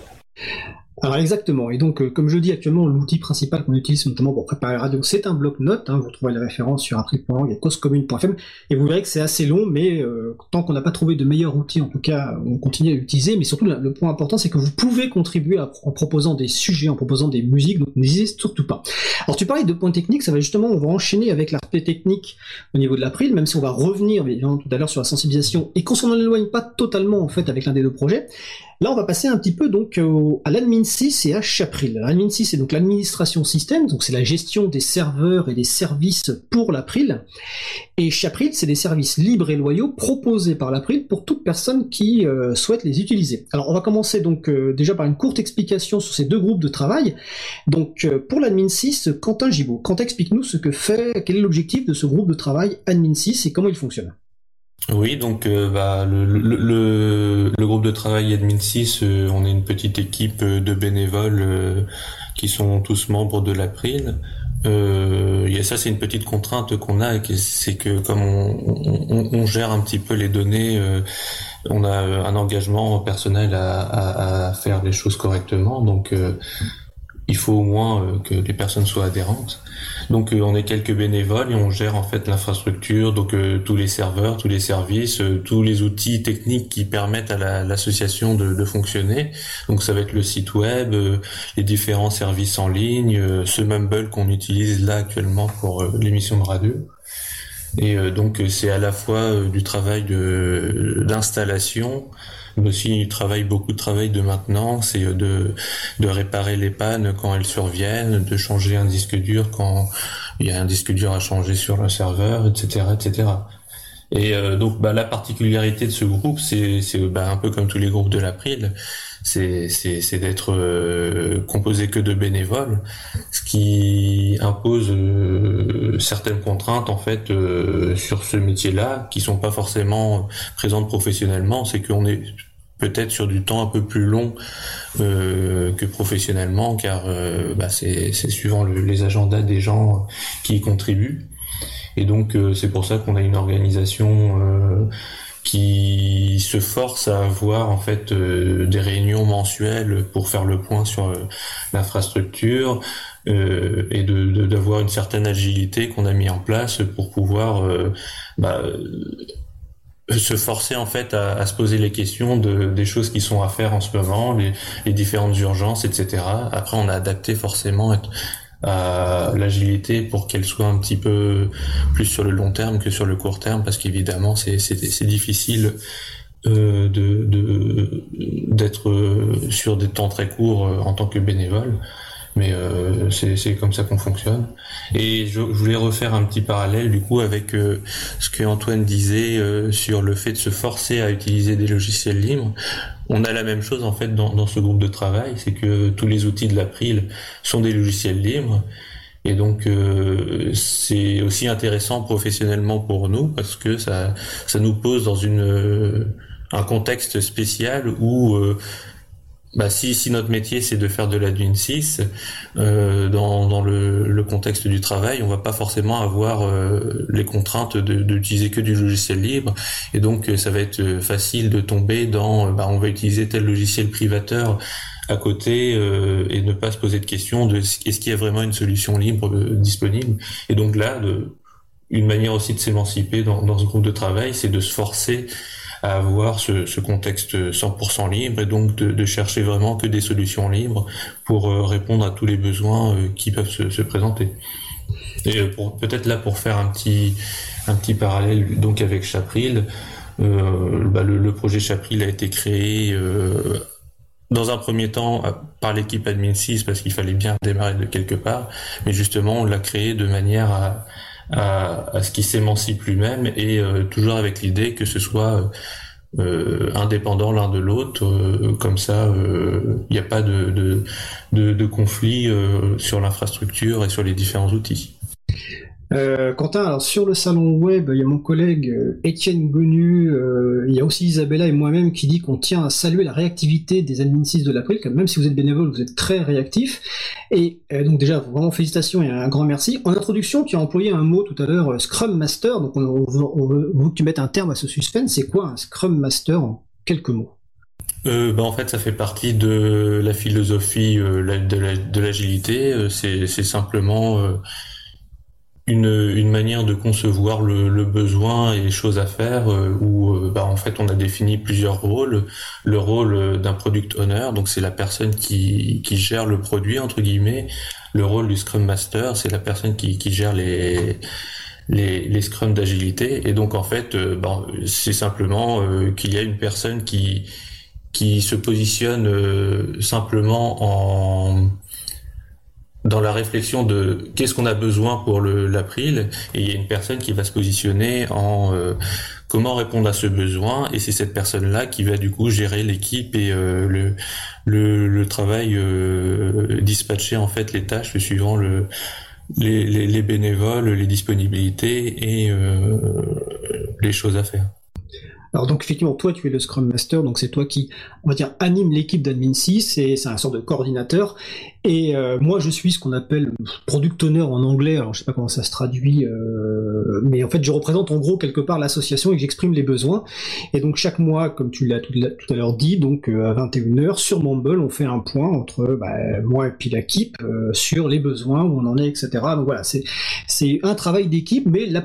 Alors exactement. Et donc, euh, comme je dis actuellement, l'outil principal qu'on utilise notamment pour préparer la radio, c'est un bloc-notes. Hein, vous trouvez les références sur april.org et causecommune.fm. Et vous verrez que c'est assez long, mais euh, tant qu'on n'a pas trouvé de meilleur outil, en tout cas, on continue à l'utiliser. Mais surtout, le point important, c'est que vous pouvez contribuer en proposant des sujets, en proposant des musiques. Donc, n'hésitez surtout pas. Alors, tu parlais de points techniques. Ça va justement, on va enchaîner avec l'aspect technique au niveau de l'April, même si on va revenir évidemment tout à l'heure sur la sensibilisation et qu'on s'en éloigne pas totalement en fait avec l'un des deux projets. Là, on va passer un petit peu donc à l'admin 6 et à Chapril. L'admin 6 c'est donc l'administration système, donc c'est la gestion des serveurs et des services pour l'April. Et Chapril, c'est des services libres et loyaux proposés par l'April pour toute personne qui euh, souhaite les utiliser. Alors, on va commencer donc euh, déjà par une courte explication sur ces deux groupes de travail. Donc, euh, pour l'admin 6, Quentin Gibaud. Quentin, explique-nous ce que fait, quel est l'objectif de ce groupe de travail admin 6 et comment il fonctionne? Oui, donc euh, bah, le, groupe de travail Admin 6, euh, on est une petite équipe euh, de bénévoles qui sont tous membres de l'April. Euh, ça, c'est une petite contrainte qu'on a, c'est que comme on, gère un petit peu les données, on a un engagement personnel à, à, à, faire les choses correctement. Donc il faut au moins euh, que les personnes soient adhérentes. Donc euh, on est quelques bénévoles et on gère en fait l'infrastructure, donc euh, tous les serveurs, tous les services, tous les outils techniques qui permettent à l'association de, de, fonctionner. Donc ça va être le site web, les différents services en ligne, ce Mumble qu'on utilise là actuellement pour l'émission de radio. Et donc c'est à la fois du travail d'installation, aussi il travaille beaucoup de travail de maintenance et de, de réparer les pannes quand elles surviennent, de changer un disque dur quand il y a un disque dur à changer sur le serveur, etc., etc. Et euh, donc bah, la particularité de ce groupe, c'est bah, un peu comme tous les groupes de l'April, c'est d'être euh, composé que de bénévoles, ce qui impose euh, certaines contraintes en fait sur ce métier-là, qui sont pas forcément présentes professionnellement. C'est qu'on est peut-être sur du temps un peu plus long euh, que professionnellement, car euh, bah, c'est suivant les agendas des gens qui y contribuent. Et donc euh, c'est pour ça qu'on a une organisation qui se force à avoir en fait des réunions mensuelles pour faire le point sur l'infrastructure et de d'avoir une certaine agilité qu'on a mis en place pour pouvoir bah, se forcer en fait à, à, se poser les questions de, des choses qui sont à faire en ce moment, les, les différentes urgences, etc. Après, on a adapté forcément à l'agilité pour qu'elle soit un petit peu plus sur le long terme que sur le court terme, parce qu'évidemment, c'est difficile euh, d'être sur des temps très courts euh, en tant que bénévole mais euh, c'est comme ça qu'on fonctionne. Et je, voulais refaire un petit parallèle du coup avec euh, ce que Antoine disait euh, sur le fait de se forcer à utiliser des logiciels libres. On a la même chose en fait dans, dans ce groupe de travail, c'est que tous les outils de l'April sont des logiciels libres. Et donc euh, c'est aussi intéressant professionnellement pour nous parce que ça ça nous pose dans une un contexte spécial où bah, si, si notre métier c'est de faire de la Dune 6, euh, dans, dans le, le, contexte du travail, on va pas forcément avoir euh, les contraintes d'utiliser que du logiciel libre, et donc ça va être facile de tomber dans, bah, on va utiliser tel logiciel privateur à côté euh, et ne pas se poser de questions de est-ce qu'il y a vraiment une solution libre euh, disponible. Et donc là, une manière aussi de s'émanciper dans, dans ce groupe de travail, c'est de se forcer avoir ce, contexte 100% libre et donc de, chercher vraiment que des solutions libres pour euh, répondre à tous les besoins euh, qui peuvent se, se présenter. Et euh, peut-être là pour faire un petit un petit parallèle donc avec Chapril, bah le, projet Chapril a été créé dans un premier temps par l'équipe Admin 6 parce qu'il fallait bien démarrer de quelque part, mais justement on l'a créé de manière à à, ce qui s'émancipe lui-même et euh, toujours avec l'idée que ce soit euh, indépendant l'un de l'autre, euh, comme ça il n'y a pas de conflit sur l'infrastructure et sur les différents outils. Euh, Quentin, alors sur le salon web, il y a mon collègue euh, Étienne Gonu, euh, il y a aussi Isabella et moi-même qui dit qu'on tient à saluer la réactivité des admin 6 de l'April, même si vous êtes bénévole, vous êtes très réactif. Et donc déjà, vraiment félicitations et un grand merci. En introduction, tu as employé un mot tout à l'heure, Scrum Master, donc on, veut que tu mettes un terme à ce suspense. C'est quoi un Scrum Master en quelques mots? Euh, bah, en fait, ça fait partie de la philosophie de l'agilité. C'est simplement une, une, manière de concevoir le, le, besoin et les choses à faire où bah, en fait on a défini plusieurs rôles. Le rôle d'un product owner, donc c'est la personne qui, qui gère le produit entre guillemets. Le rôle du scrum master, c'est la personne qui, qui gère les les, les scrums d'agilité. Et donc en fait, bah, c'est simplement qu'il y a une personne qui qui se positionne euh, simplement en dans la réflexion de qu'est-ce qu'on a besoin pour l'April et il y a une personne qui va se positionner en euh, comment répondre à ce besoin et c'est cette personne là qui va du coup gérer l'équipe et euh, le, le, travail dispatcher en fait les tâches suivant le les, les, les bénévoles les disponibilités et les choses à faire alors donc effectivement, toi tu es le Scrum Master, donc c'est toi qui, on va dire, anime l'équipe d'Admin 6, et c'est un sort de coordinateur. Et euh, moi je suis ce qu'on appelle Product Owner en anglais, alors je sais pas comment ça se traduit, euh, mais en fait je représente en gros quelque part l'association et j'exprime les besoins. Et donc chaque mois, comme tu l'as tout, à l'heure dit, donc euh, à 21h sur Mumble, on fait un point entre bah, moi et puis l'équipe sur les besoins, où on en est, etc. Donc voilà, c'est un travail d'équipe, mais la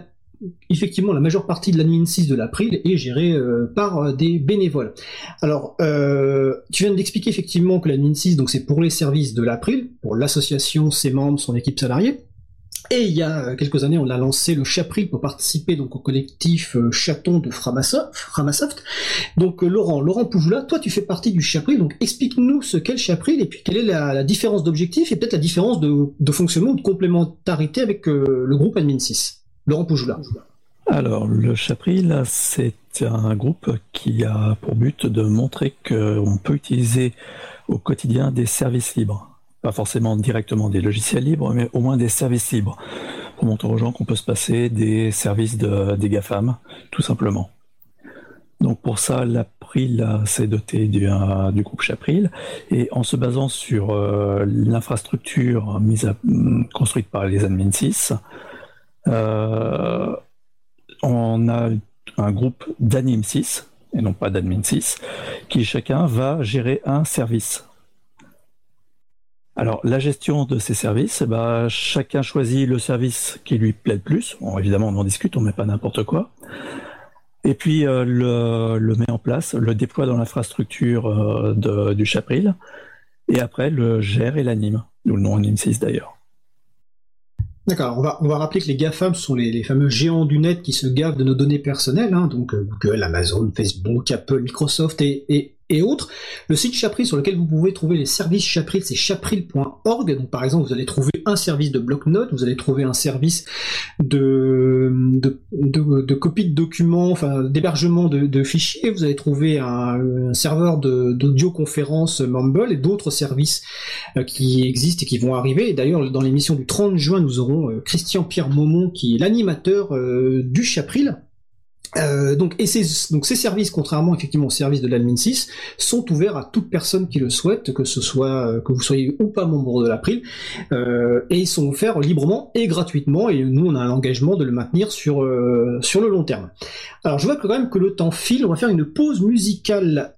effectivement, la majeure partie de l'admin 6 de l'April est gérée euh, par euh, des bénévoles. Alors, euh, tu viens d'expliquer effectivement que l'admin 6, donc c'est pour les services de l'April, pour l'association, ses membres, son équipe salariée. Et il y a quelques années, on a lancé le Chapril pour participer donc au collectif Chaton de Framasoft. Donc Laurent, Laurent Poujoula, toi tu fais partie du Chapril, donc explique-nous ce qu'est le Chapril et puis quelle est la, différence d'objectif et peut-être la différence de, de, fonctionnement ou de complémentarité avec le groupe Admin 6. Laurent Alors, le Chapril, c'est un groupe qui a pour but de montrer qu'on peut utiliser au quotidien des services libres. Pas forcément directement des logiciels libres, mais au moins des services libres. Pour montrer aux gens qu'on peut se passer des services de, des GAFAM, tout simplement. Donc pour ça, l'April s'est doté du, du, groupe Chapril et en se basant sur euh, l'infrastructure à, construite par les admin 6, euh, on a un groupe d'Anim 6, et non pas d'admin 6, qui chacun va gérer un service. Alors la gestion de ces services, bah, chacun choisit le service qui lui plaît le plus. évidemment, on en discute, on met pas n'importe quoi. Et puis euh, le, met en place, le déploie dans l'infrastructure euh, du Chapril, et après le gère et l'anime, d'où le nom Anim 6 d'ailleurs. D'accord, on va, on va rappeler que les GAFAM sont les, fameux géants du net qui se gavent de nos données personnelles, hein, donc euh, Google, Amazon, Facebook, Apple, Microsoft et autres. Le site Chapril sur lequel vous pouvez trouver les services Chapril, c'est chapril.org. Donc par exemple, vous allez trouver un service de bloc-notes, vous allez trouver un service de, copie de documents, enfin d'hébergement de, fichiers, vous allez trouver un, serveur d'audioconférence Mumble et d'autres services euh, qui existent et qui vont arriver. Et d'ailleurs, dans l'émission du 30 juin, nous aurons euh, Christian Pierre Maumont qui est l'animateur euh, du Chapril. Euh, donc, et ces, donc ces services, contrairement effectivement aux services de l'admin 6, sont ouverts à toute personne qui le souhaite, que ce soit euh, que vous soyez ou pas membre de l'April, euh, et ils sont offerts librement et gratuitement, et nous on a l'engagement de le maintenir sur euh, sur le long terme. Alors je vois quand même que le temps file, on va faire une pause musicale.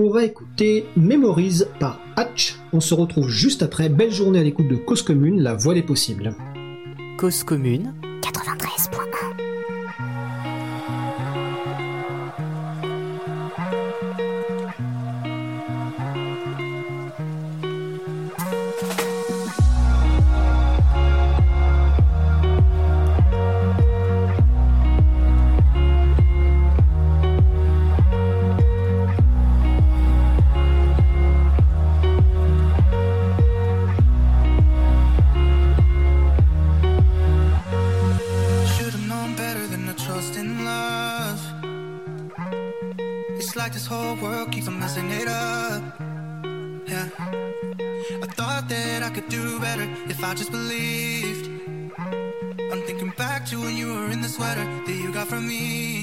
On va écouter Memories par Hatch. On se retrouve juste après. Belle journée à l'écoute de Cause Commune, la voix des possibles. Cause Commune 93.1 like this whole world keeps on messing it up. Yeah. I thought that I could do better if I just believed. I'm thinking back to when you were in the sweater that you got from me.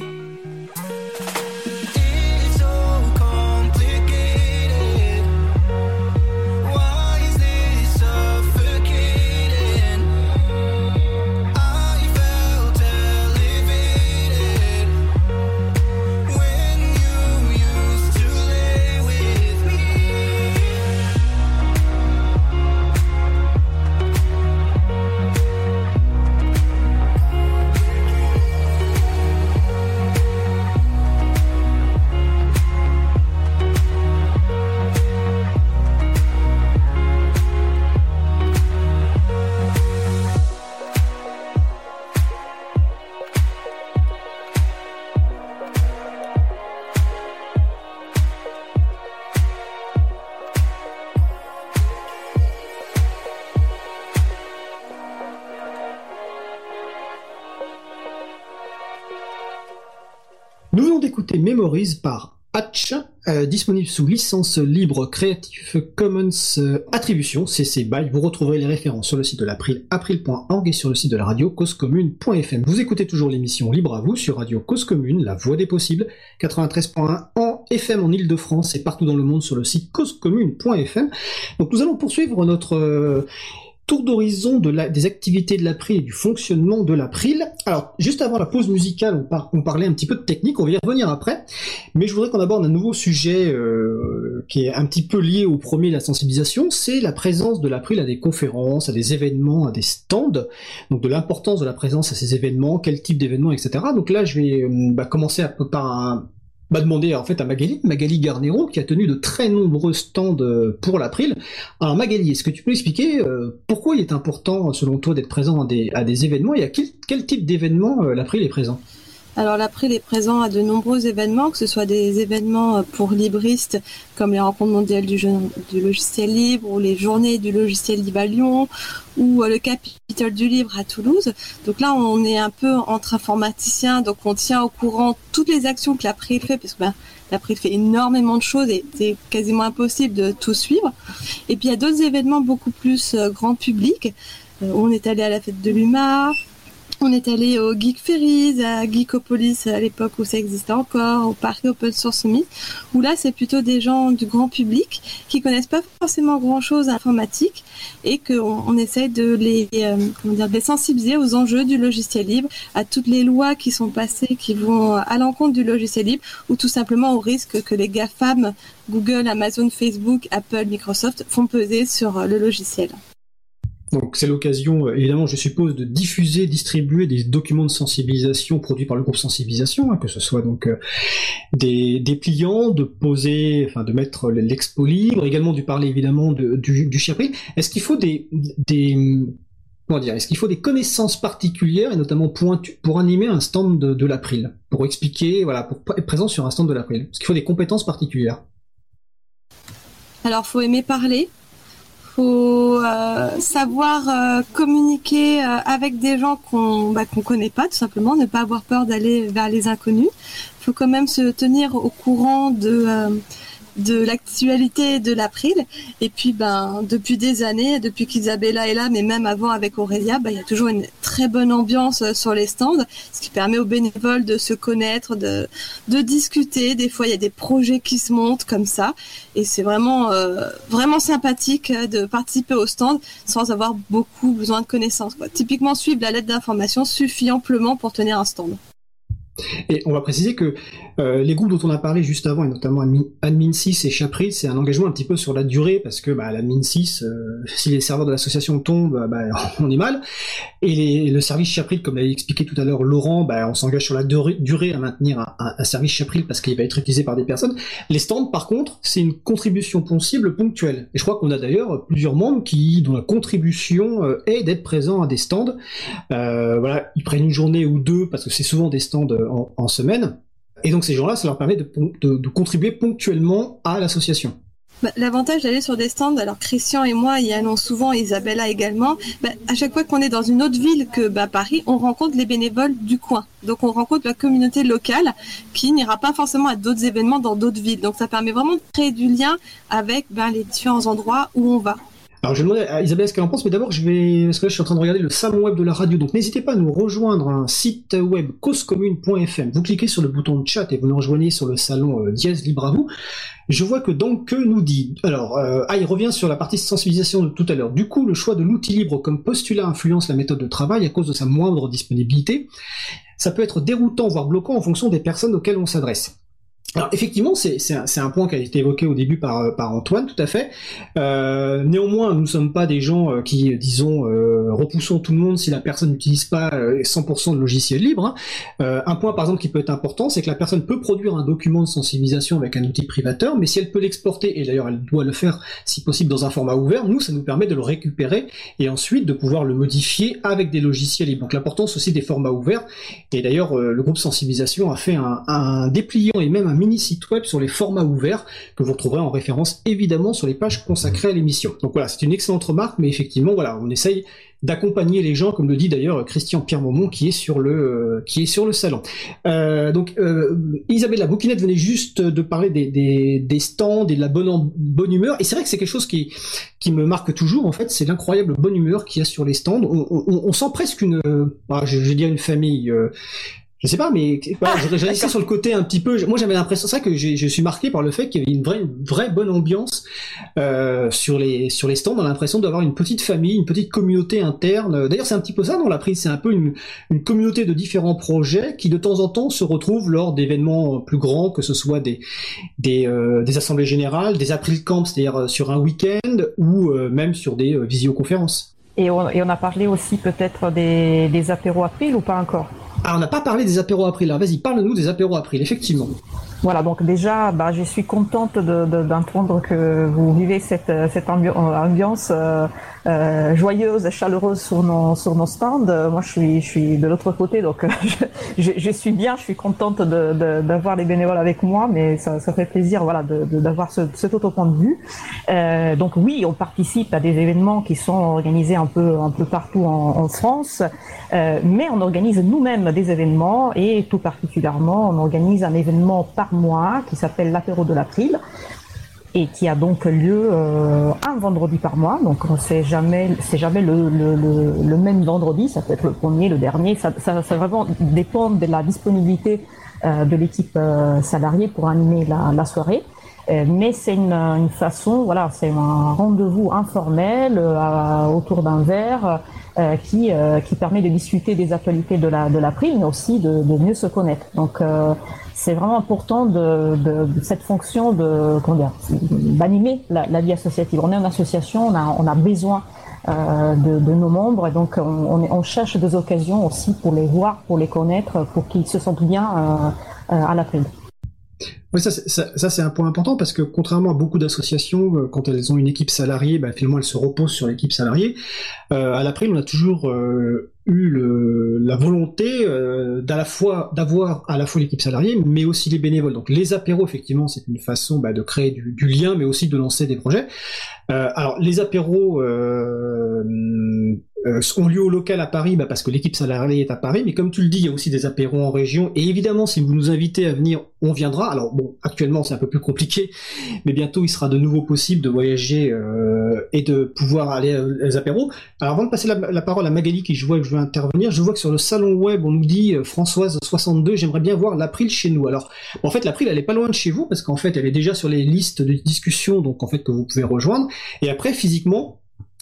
Memories par Hatch, euh, disponible sous licence libre Creative Commons euh, Attribution, CC BY. Vous retrouverez les références sur le site de l'April, april.org et sur le site de la radio causecommune.fm. Vous écoutez toujours l'émission Libre à vous sur Radio Cause Commune, la voix des possibles, 93.1 en FM en Ile-de-France et partout dans le monde sur le site causecommune.fm. Donc nous allons poursuivre notre... euh, tour d'horizon de des activités de l'April et du fonctionnement de l'April. Alors, juste avant la pause musicale, on, par- on parlait un petit peu de technique, on va y revenir après, mais je voudrais qu'on aborde un nouveau sujet euh, qui est un petit peu lié au premier, la sensibilisation, c'est la présence de l'April à des conférences, à des événements, à des stands, donc de l'importance de la présence à ces événements, quel type d'événements, etc. Donc là, je vais euh, bah, commencer peu par un, bah, demander en fait à Magali, Magali Garnero, qui a tenu de très nombreux stands euh, pour l'April. Alors Magali, est-ce que tu peux expliquer euh, pourquoi il est important, selon toi, d'être présent à des, événements et à quel, quel type d'événement euh, l'April est présent? Alors l'April est présent à de nombreux événements, que ce soit des événements euh, pour libristes comme les rencontres mondiales du, logiciel libre ou les journées du logiciel libre à Lyon ou euh, le Capitole du livre à Toulouse. Donc là on est un peu entre informaticiens, donc on tient au courant toutes les actions que l'April fait parce que ben, l'April fait énormément de choses et c'est quasiment impossible de tout suivre. Et puis il y a d'autres événements beaucoup plus euh, grand public. On est allé à la fête de l'UMA, on est allé au Geek Ferries, à Geekopolis à l'époque où ça existait encore, au parc Open Source Summit, où là c'est plutôt des gens du grand public qui connaissent pas forcément grand chose à l'informatique et qu'on on essaye de les, euh, les sensibiliser aux enjeux du logiciel libre, à toutes les lois qui sont passées qui vont à l'encontre du logiciel libre ou tout simplement au risque que les GAFAM, Google, Amazon, Facebook, Apple, Microsoft font peser sur le logiciel. Donc c'est l'occasion, euh, évidemment, je suppose, de diffuser, distribuer des documents de sensibilisation produits par le groupe sensibilisation, hein, que ce soit donc euh, des, des pliants, de poser, enfin de mettre l'expo libre, également du parler évidemment de- du, du. Est-ce qu'il faut des, comment dire, est-ce qu'il faut des connaissances particulières et notamment pour animer un stand de, de l'April, pour expliquer, voilà, pour être présent sur un stand de l'April? Est-ce qu'il faut des compétences particulières? Alors, faut aimer parler, faut euh, savoir euh, communiquer euh, avec des gens qu'on bah, qu'on connaît pas, tout simplement, ne pas avoir peur d'aller vers les inconnus. Faut quand même se tenir au courant de de l'actualité de l'April. Et puis, ben, depuis des années, depuis qu'Isabella est là, mais même avant avec Aurélia, ben, il y a toujours une très bonne ambiance euh, sur les stands, ce qui permet aux bénévoles de se connaître, de, de discuter. Des fois, il y a des projets qui se montent comme ça. Et c'est vraiment, euh, vraiment sympathique euh, de participer au stand sans avoir beaucoup besoin de connaissances. Typiquement, suivre la lettre d'information suffit amplement pour tenir un stand. Et on va préciser que euh, les groupes dont on a parlé juste avant, et notamment Admin, Admin 6 et Chapril, c'est un engagement un petit peu sur la durée, parce que bah, l'Admin 6, euh, [laughs] si les serveurs de l'association tombent, bah, [laughs] on est mal. Et le service Chapril, comme l'a expliqué tout à l'heure Laurent, bah, on s'engage sur la durée, à maintenir un, service Chapril parce qu'il va être utilisé par des personnes. Les stands, par contre, c'est une contribution possible ponctuelle. Et je crois qu'on a d'ailleurs plusieurs membres qui, dont la contribution euh, est d'être présents à des stands. Euh, voilà, ils prennent une journée ou deux parce que c'est souvent des stands en, semaine. Et donc ces gens-là, ça leur permet de, contribuer ponctuellement à l'association. Bah, L'avantage d'aller sur des stands, alors Christian et moi y allons souvent, Isabella également, bah, à chaque fois qu'on est dans une autre ville que bah, Paris, on rencontre les bénévoles du coin. Donc on rencontre la communauté locale qui n'ira pas forcément à d'autres événements dans d'autres villes. Donc ça permet vraiment de créer du lien avec les différents endroits où on va. Alors je vais demander à Isabelle ce qu'elle en pense, mais d'abord je vais, parce que là je suis en train de regarder le salon web de la radio, donc n'hésitez pas à nous rejoindre un site web causecommune.fm. Vous cliquez sur le bouton de chat et vous nous rejoignez sur le salon euh, Dièse Libre à vous. Je vois que donc que nous dit. Alors, euh, ah, il revient sur la partie sensibilisation de tout à l'heure. Du coup, le choix de l'outil libre comme postulat influence la méthode de travail à cause de sa moindre disponibilité. Ça peut être déroutant, voire bloquant en fonction des personnes auxquelles on s'adresse. Alors effectivement, c'est un, point qui a été évoqué au début par, euh, Antoine, tout à fait. Euh, néanmoins, nous ne sommes pas des gens euh, qui, disons, repoussons tout le monde si la personne n'utilise pas euh, 100% de logiciel libre. hein. Euh, un point, par exemple, qui peut être important, c'est que la personne peut produire un document de sensibilisation avec un outil privateur, mais si elle peut l'exporter, et d'ailleurs elle doit le faire si possible dans un format ouvert, nous, ça nous permet de le récupérer et ensuite de pouvoir le modifier avec des logiciels libres. Donc l'importance aussi des formats ouverts. Et d'ailleurs, le groupe sensibilisation a fait un, un dépliant et même un mini site web sur les formats ouverts que vous retrouverez en référence évidemment sur les pages consacrées à l'émission. Donc voilà, c'est une excellente remarque, mais effectivement, voilà, on essaye d'accompagner les gens, comme le dit d'ailleurs Christian Pierre Momont, qui est sur le euh, qui est sur le salon. Euh, donc euh, Isabelle la bouquinette venait juste de parler des, stands et de la bonne bonne humeur, et c'est vrai que c'est quelque chose qui qui me marque toujours en fait, c'est l'incroyable bonne humeur qu'il y a sur les stands. On, sent presque une, ah, je vais dire une famille je sais pas, mais je, [laughs] ça sur le côté un petit peu. Moi, j'avais l'impression, ça que je suis marqué par le fait qu'il y avait une vraie, vraie bonne ambiance euh, sur les sur les stands. On a l'impression d'avoir une petite famille, une petite communauté interne. D'ailleurs, c'est un petit peu ça dans la prise. C'est un peu une, une communauté de différents projets qui de temps en temps se retrouvent lors d'événements plus grands, que ce soit des des, euh, des assemblées générales, des April Camps, c'est-à-dire euh, sur un week-end, ou euh, même sur des visioconférences. Et on, et on a parlé aussi peut-être des, des apéros April ou pas encore ah, on n'a pas parlé des apéros April. Alors vas-y, parle-nous des apéros April, effectivement. Voilà, donc déjà, bah, je suis contente d'entendre que vous vivez cette, cette ambiance euh, euh, joyeuse et chaleureuse sur nos, sur nos stands. Moi, je suis, je suis de l'autre côté, donc [laughs] je, je, suis bien, je suis contente d'avoir les bénévoles avec moi, mais ça, ça fait plaisir voilà, d'avoir ce, cet autre point de vue. Euh, donc oui, on participe à des événements qui sont organisés un peu, un peu partout en, France, euh, mais on organise nous-mêmes des événements et tout particulièrement, on organise un événement par mois qui s'appelle l'apéro de l'April et qui a donc lieu euh, un vendredi par mois. Donc c'est jamais c'est jamais le, le, même vendredi, ça peut être le premier, le dernier, ça, ça, ça vraiment dépend de la disponibilité euh, de l'équipe salariée pour animer la soirée. Euh, mais c'est une, une, façon, voilà, c'est un rendez-vous informel autour d'un verre qui, qui permet de discuter des actualités de la de l'April, mais aussi de, de mieux se connaître. Donc c'est vraiment important de, de, cette fonction de d'animer la, la, vie associative. On est une association, on a, on a besoin euh, de, de, nos membres et donc on, on, cherche des occasions aussi pour les voir, pour les connaître, pour qu'ils se sentent bien euh, euh à l'après. Oui, ça, c'est un point important parce que contrairement à beaucoup d'associations, euh, quand elles ont une équipe salariée, bah, finalement elles se reposent sur l'équipe salariée. Euh, à l'après, on a toujours euh, eu la volonté euh, d'avoir à la fois l'équipe salariée, mais aussi les bénévoles. Donc les apéros, effectivement, c'est une façon bah, de créer du, lien, mais aussi de lancer des projets. Alors les apéros euh, euh, ont lieu au local à Paris bah, parce que l'équipe salariée est à Paris, mais comme tu le dis, il y a aussi des apéros en région. Et évidemment, si vous nous invitez à venir, on viendra. Alors bon, actuellement c'est un peu plus compliqué, mais bientôt il sera de nouveau possible de voyager euh, et de pouvoir aller aux apéros. Alors avant de passer la, parole à Magali qui je vois que je veux intervenir, je vois que sur le salon web on nous dit euh, Françoise 62, j'aimerais bien voir l'April chez nous. Alors en fait l'April elle est pas loin de chez vous parce qu'en fait elle est déjà sur les listes de discussion donc en fait que vous pouvez rejoindre. Et après physiquement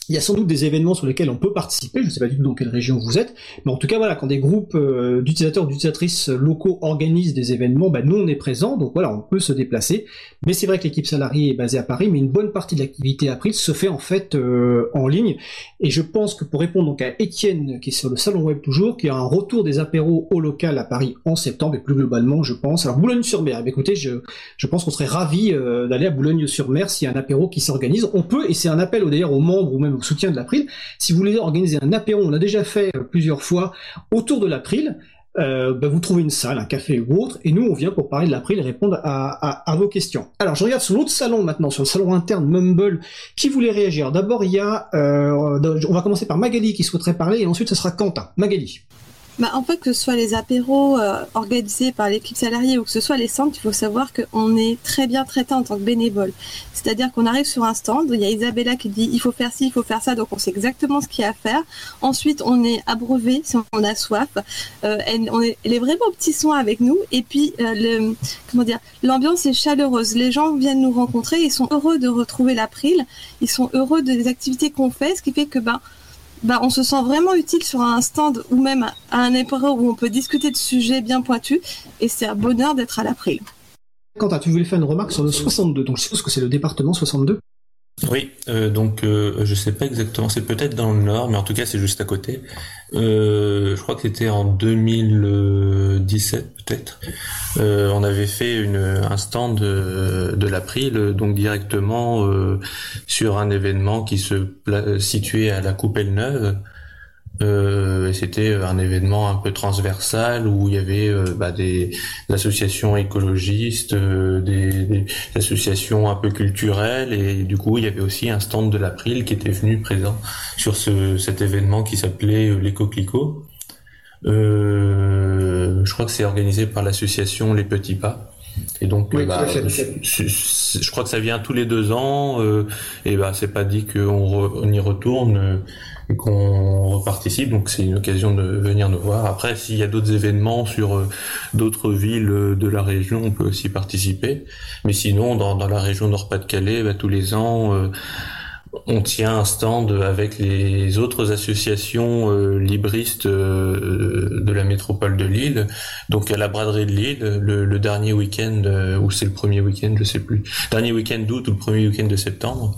il y a sans doute des événements sur lesquels on peut participer, je ne sais pas du tout dans quelle région vous êtes, mais en tout cas voilà, quand des groupes euh, d'utilisateurs d'utilisatrices locaux organisent des événements, bah, nous on est présents, donc voilà, on peut se déplacer. Mais c'est vrai que l'équipe salariée est basée à Paris, mais une bonne partie de l'activité April se fait en fait euh, en ligne. Et je pense que pour répondre donc à Étienne, qui est sur le salon web toujours, qui a un retour des apéros au local à Paris en septembre, et plus globalement, je pense. Alors Boulogne-sur-Mer, eh écoutez, je, je pense qu'on serait ravis euh, d'aller à Boulogne-sur-Mer s'il y a un apéro qui s'organise. On peut, et c'est un appel d'ailleurs aux membres ou même au soutien de l'April. Si vous voulez organiser un apéro, on l'a déjà fait euh, plusieurs fois autour de l'April. Euh, bah vous trouvez une salle, un café ou autre, et nous on vient pour parler de l'April et répondre à, vos questions. Alors je regarde sur l'autre salon maintenant, sur le salon interne Mumble, qui voulait réagir. D'abord il y a, euh, on va commencer par Magali qui souhaiterait parler, et ensuite ce sera Quentin. Magali. Bah, en fait, que ce soit les apéros organisés par l'équipe salariée ou que ce soit les centres, il faut savoir qu'on est très bien traité en tant que bénévole. C'est-à-dire qu'on arrive sur un stand, il y a Isabella qui dit il faut faire ci, il faut faire ça, donc on sait exactement ce qu'il y a à faire. Ensuite, on est abreuvé si on a soif. Euh, elle, on est, vraiment au petit soin avec nous. Et puis, euh, comment dire, l'ambiance est chaleureuse. Les gens viennent nous rencontrer, ils sont heureux de retrouver l'April, ils sont heureux des activités qu'on fait, ce qui fait que ben bah, on se sent vraiment utile sur un stand ou même à un apéro où on peut discuter de sujets bien pointus et c'est un bonheur d'être à l'April. Quentin, tu voulais faire une remarque sur le 62, donc je suppose que c'est le département 62 oui, euh, donc euh, je sais pas exactement, c'est peut-être dans le nord, mais en tout cas c'est juste à côté. Euh, je crois que c'était en 2017 peut-être. Euh, on avait fait une, un stand de, de l'April, donc directement sur un événement qui se situait à la Coupelle Neuve. Euh, c'était un événement un peu transversal où il y avait euh, bah, des, associations écologistes, euh, des, associations un peu culturelles et du coup il y avait aussi un stand de l'April qui était venu présent sur ce, cet événement qui s'appelait l'éco clico. je crois que c'est organisé par l'association Les Petits Pas. Et donc, bah, je, crois que ça vient tous les deux ans. et bah, c'est pas dit qu'on on y retourne qu'on reparticipe. Donc c'est une occasion de venir nous voir. Après, s'il y a d'autres événements sur euh, d'autres villes euh, de la région, on peut aussi participer. Mais sinon, dans, dans la région Nord-Pas-de-Calais, bah, tous les ans, euh, on tient un stand avec les autres associations libristes de la métropole de Lille. Donc à la braderie de Lille, le, le dernier week-end, ou c'est le premier week-end, je sais plus, dernier week-end d'août ou le premier week-end de septembre.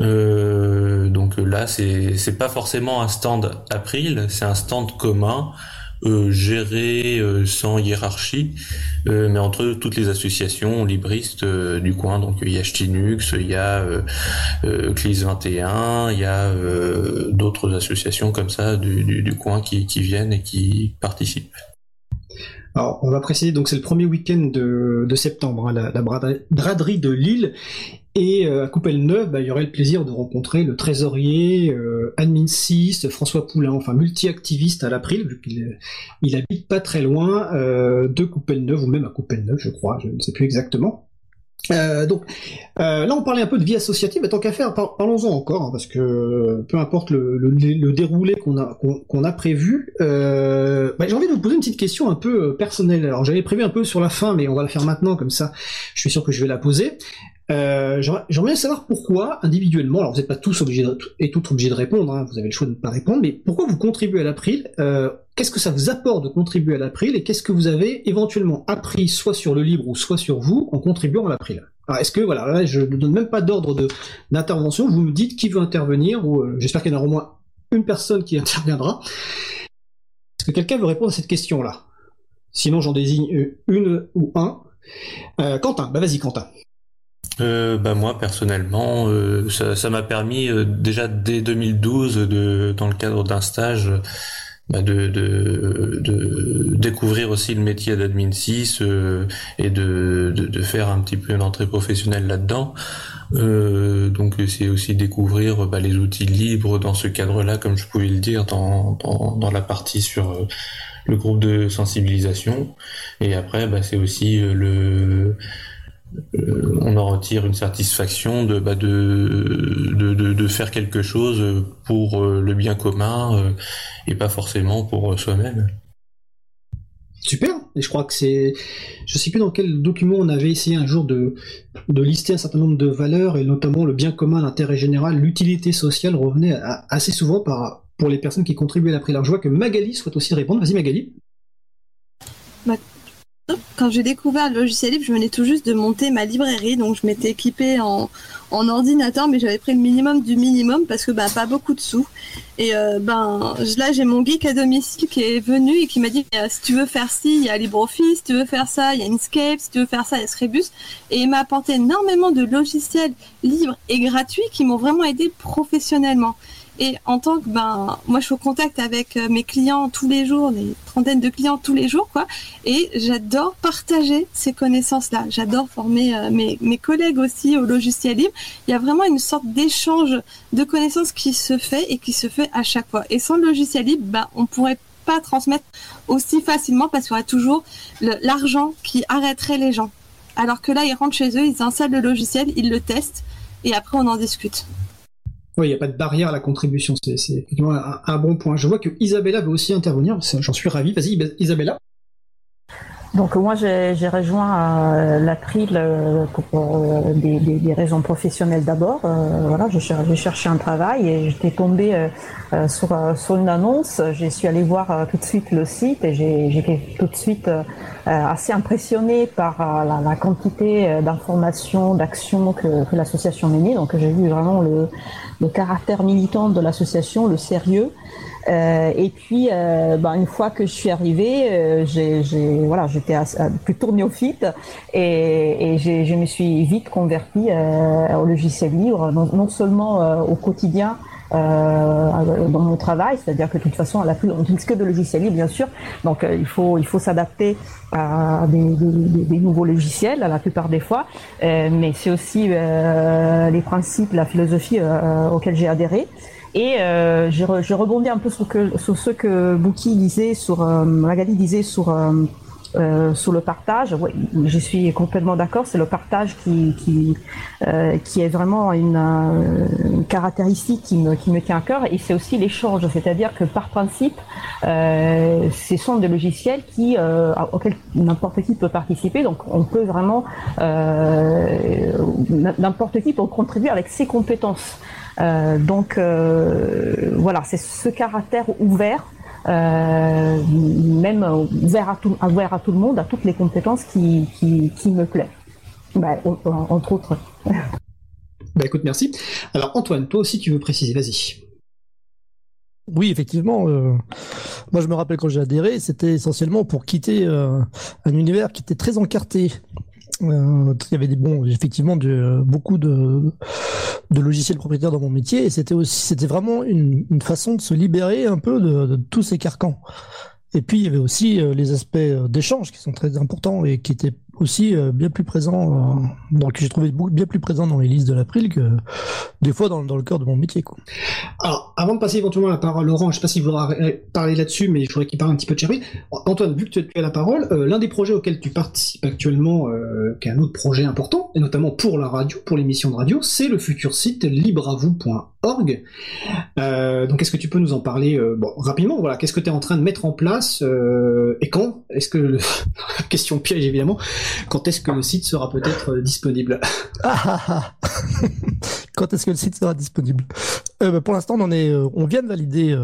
Euh, donc là, c'est c'est pas forcément un stand April, c'est un stand commun. Euh, géré euh, sans hiérarchie, euh, mais entre toutes les associations libristes du coin. Donc il y a Chtinux, il y a Clis 21, il y a d'autres associations comme ça du, du, du coin qui, qui, viennent et qui participent. Alors, on va préciser, donc c'est le premier week-end de, de septembre, hein, la, la, braderie de Lille, et euh, à Coupelle-Neuve, bah, il y aurait le plaisir de rencontrer le trésorier, euh, admin 6, François Poulain, enfin multi-activiste à l'April, vu qu'il il habite pas très loin euh, de Coupelle-Neuve, ou même à Coupelle-Neuve, je crois, je ne sais plus exactement. Euh, donc euh, là, on parlait un peu de vie associative, mais tant qu'à faire, parlons-en encore, hein, parce que peu importe le, le, le déroulé qu'on a a prévu, euh, bah, j'ai envie de vous poser une petite question un peu euh, personnelle. Alors j'avais prévu un peu sur la fin, mais on va la faire maintenant, comme ça, je suis sûr que je vais la poser. Euh, J'aimerais bien savoir pourquoi, individuellement, alors vous n'êtes pas tous obligés de, et toutes obligés de répondre, hein, vous avez le choix de ne pas répondre, mais pourquoi vous contribuez à l'April euh, Qu'est-ce que ça vous apporte de contribuer à l'April et qu'est-ce que vous avez éventuellement appris soit sur le livre ou soit sur vous en contribuant à l'April? Alors est-ce que voilà, là, je ne donne même pas d'ordre d'intervention, vous me dites qui veut intervenir ou euh, j'espère qu'il y en aura au moins une personne qui [laughs] interviendra. Est-ce que quelqu'un veut répondre à cette question-là? Sinon j'en désigne euh, une ou un. Euh, Quentin, bah vas-y Quentin euh, bah moi personnellement, euh, ça m'a permis euh, déjà dès 2012, de, dans le cadre d'un stage, bah de, de, de, découvrir aussi le métier d'admin 6 euh, et de, de, faire un petit peu une entrée professionnelle là-dedans. donc c'est aussi découvrir bah, les outils libres dans ce cadre-là, comme je pouvais le dire dans, dans, dans la partie sur le groupe de sensibilisation. Et après, bah, c'est aussi le euh, on en retire une satisfaction de, bah, de, de, de, faire quelque chose pour euh, le bien commun euh, et pas forcément pour soi-même. Super. Et je crois que c'est, je sais plus dans quel document on avait essayé un jour de, de lister un certain nombre de valeurs et notamment le bien commun, l'intérêt général, l'utilité sociale revenait assez souvent par, pour les personnes qui contribuaient à la prise. Alors je vois que Magali souhaite aussi répondre. Vas-y Magali. Bah, quand j'ai découvert le logiciel libre, je venais tout juste de monter ma librairie, donc je m'étais équipée en, ordinateur, mais j'avais pris le minimum du minimum parce que bah, pas beaucoup de sous. Et euh, ben là, j'ai mon geek à domicile qui est venu et qui m'a dit si tu veux faire ci, il y a LibreOffice, si tu veux faire ça, il y a Inkscape, si tu veux faire ça, il y a Screbus. Et il m'a apporté énormément de logiciels libres et gratuits qui m'ont vraiment aidé professionnellement. Et en tant que ben moi je suis au contact avec euh, mes clients tous les jours, des trentaines de clients tous les jours quoi. Et j'adore partager ces connaissances là. J'adore former euh, mes, mes collègues aussi au logiciel libre. Il y a vraiment une sorte d'échange de connaissances qui se fait et qui se fait à chaque fois. Et sans le logiciel libre, ben on pourrait pas transmettre aussi facilement parce qu'il y aurait toujours l'argent qui arrêterait les gens. Alors que là ils rentrent chez eux, ils installent le logiciel, ils le testent et après on en discute. Oui, il n'y a pas de barrière à la contribution, c'est un, un, bon point. Je vois que Isabella veut aussi intervenir, j'en suis ravi. Vas-y, Isabella. Donc moi j'ai rejoint euh, l'April euh, pour euh, des, des, des, raisons professionnelles d'abord. Euh, voilà, j'ai cherché un travail et j'étais tombée euh, sur, sur une annonce. Je suis allée voir tout de suite le site et été tout de suite assez impressionnée par la, la, quantité d'informations, d'actions que, que l'association menait. Donc j'ai vu vraiment le, le caractère militant de l'association, le sérieux. Euh, et puis, euh, ben, une fois que je suis arrivée, euh, j'ai, voilà, j'étais plutôt néophyte et, et je me suis vite convertie au logiciel libre, non, non seulement au quotidien, dans mon travail, c'est-à-dire que de toute façon, à l'April, on n'utilise que de logiciels libres, bien sûr, donc il faut il faut s'adapter à des, des, nouveaux logiciels la plupart des fois, mais c'est aussi les principes, la philosophie auxquels j'ai adhéré. Et euh, je, je, rebondis un peu sur, que, sur ce que Bouki disait, sur euh, Magali disait sur euh, euh, sur le partage. Ouais, je suis complètement d'accord. C'est le partage qui qui euh, est vraiment une, une, caractéristique qui me qui me tient à cœur. Et c'est aussi l'échange, c'est-à-dire que par principe, euh, ce sont des logiciels qui euh, auxquels n'importe qui peut participer. Donc on peut vraiment n'importe qui peut contribuer avec ses compétences. Euh, donc euh, voilà, c'est ce caractère ouvert, euh, même ouvert à, tout, ouvert à tout le monde, à toutes les compétences qui, qui, qui me plaît. Bah, entre autres. [laughs] bah écoute, merci. Alors Antoine, toi aussi tu veux préciser, vas-y. Oui, effectivement. Euh, moi, je me rappelle quand j'ai adhéré, c'était essentiellement pour quitter euh, un univers qui était très encarté. Euh, il y avait des bons, effectivement, de, beaucoup de, de logiciels propriétaires dans mon métier, et c'était aussi, c'était vraiment une, façon de se libérer un peu de, tous ces carcans. Et puis il y avait aussi euh, les aspects euh, d'échange qui sont très importants et qui étaient aussi euh, bien plus présents, donc j'ai trouvé bien plus présent dans les listes de l'April que des fois dans, dans, le cœur de mon métier. Quoi. Alors, avant de passer éventuellement la parole à Laurent, je sais pas s'il voudra parler là-dessus, mais je voudrais qu'il parle un petit peu de Cherry. Antoine, vu que tu as la parole, l'un des projets auxquels tu participes actuellement, qui est un autre projet important, et notamment pour la radio, pour l'émission de radio, c'est le futur site libreavou.org Euh, donc, est-ce que tu peux nous en parler euh, rapidement Voilà, qu'est-ce que tu es en train de mettre en place euh, et quand Est-ce que [laughs] question piège évidemment Quand est-ce que le site sera peut-être disponible? Ah, ah, ah. [laughs] Quand est-ce que le site sera disponible? Bah, Pour l'instant, on on vient de valider.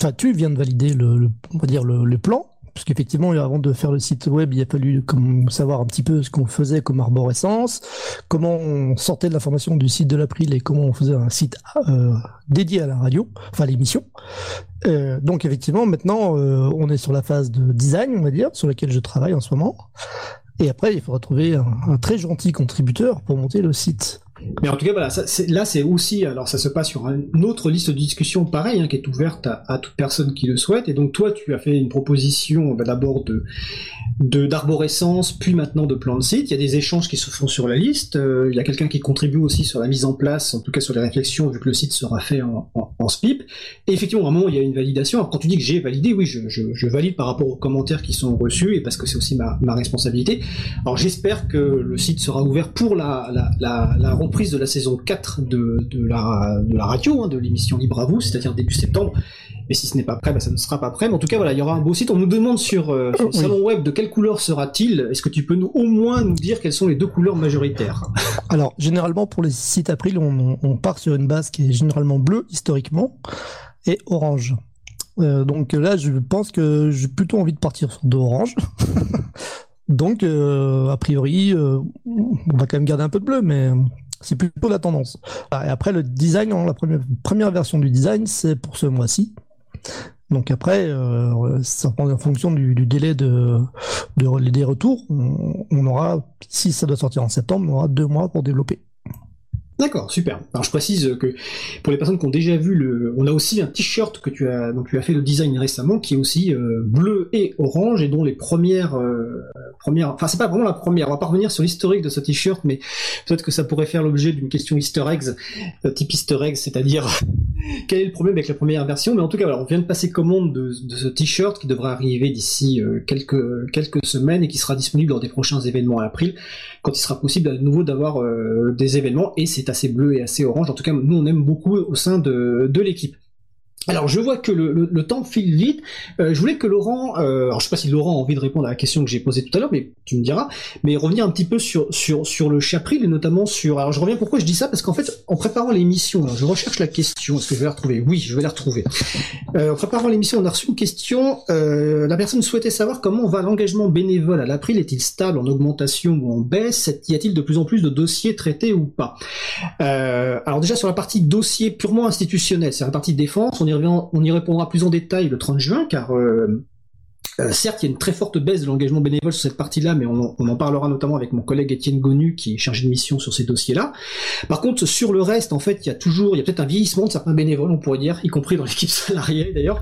Enfin, tu viens de valider le plan parce qu'effectivement, avant de faire le site web, il a fallu savoir un petit peu ce qu'on faisait comme arborescence, comment on sortait de l'information du site de l'April et comment on faisait un site euh, dédié à la radio, enfin l'émission. Euh, donc effectivement, maintenant, euh, on est sur la phase de design, on va dire, sur laquelle je travaille en ce moment. Et après, il faudra trouver un très gentil contributeur pour monter le site. Mais en tout cas, voilà, là, c'est aussi, alors ça se passe sur une autre liste de discussion, pareil, hein, qui est ouverte à, toute personne qui le souhaite. Et donc, toi, tu as fait une proposition bah, d'abord de d'arborescence, puis maintenant de plan de site. Il y a des échanges qui se font sur la liste. Euh, il y a quelqu'un qui contribue aussi sur la mise en place, en tout cas sur les réflexions, vu que le site sera fait en, en, SPIP. Et effectivement, à un moment, il y a une validation. Alors, quand tu dis que j'ai validé, oui, je, valide par rapport aux commentaires qui sont reçus, et parce que c'est aussi ma, responsabilité. Alors, j'espère que le site sera ouvert pour la, la, la, la reprise de la saison 4 de, de, la, de la radio, hein, de l'émission Libre à vous, c'est-à-dire début septembre. Et si ce n'est pas prêt, bah, ça ne sera pas prêt. Mais en tout cas, voilà, il y aura un beau site. On nous demande sur, euh, le salon web de quelle couleur sera-t-il. Est-ce que tu peux nous au moins nous dire quelles sont les deux couleurs majoritaires? Alors, généralement, pour les sites April, on, on, part sur une base qui est généralement bleue, historiquement, et orange. Euh, donc là, je pense que j'ai plutôt envie de partir sur de orange. [laughs] donc, euh, a priori, euh, on va quand même garder un peu de bleu, mais c'est plutôt la tendance. Et après, le design, hein, la première, version du design, c'est pour ce mois-ci. Donc après, euh, ça prend en fonction du, délai de, de, des retours. on, aura, si ça doit sortir en septembre, on aura deux mois pour développer. D'accord, super. Alors je précise que pour les personnes qui ont déjà vu le, on a aussi un t-shirt que tu as, donc tu as fait le design récemment, qui est aussi euh, bleu et orange et dont les premières, euh, premières, enfin c'est pas vraiment la première. On va pas revenir sur l'historique de ce t-shirt, mais peut-être que ça pourrait faire l'objet d'une question Easter eggs, euh, type Easter eggs, c'est-à-dire [laughs] quel est le problème avec la première version? Mais en tout cas, on vient de passer commande de, ce t-shirt qui devrait arriver d'ici quelques quelques semaines et qui sera disponible lors des prochains événements à April, quand il sera possible à nouveau d'avoir des événements et c'est assez bleu et assez orange. En tout cas, nous on aime beaucoup au sein de, de l'équipe. Alors je vois que le, temps file vite. Euh, je voulais que Laurent, euh, alors je sais pas si Laurent a envie de répondre à la question que j'ai posée tout à l'heure, mais tu me diras. Mais revenir un petit peu sur sur sur le chapril et notamment sur. Alors je reviens pourquoi je dis ça parce qu'en fait en préparant l'émission, je recherche la question. Est-ce que je vais la retrouver? Oui, je vais la retrouver. Euh, en préparant l'émission, on a reçu une question. Euh, la personne souhaitait savoir comment va l'engagement bénévole à l'April. Est-il stable en augmentation ou en baisse? Y a-t-il de plus en plus de dossiers traités ou pas? Alors déjà sur la partie dossier purement institutionnel, c'est la partie défense. On y on y répondra plus en détail le 30 juin, car euh, Euh, certes, il y a une très forte baisse de l'engagement bénévole sur cette partie-là, mais on, en parlera notamment avec mon collègue Étienne Gonu, qui est chargé de mission sur ces dossiers-là. Par contre, sur le reste, en fait, il y a toujours, il y a peut-être un vieillissement de certains bénévoles, on pourrait dire, y compris dans [laughs] l'équipe salariée d'ailleurs.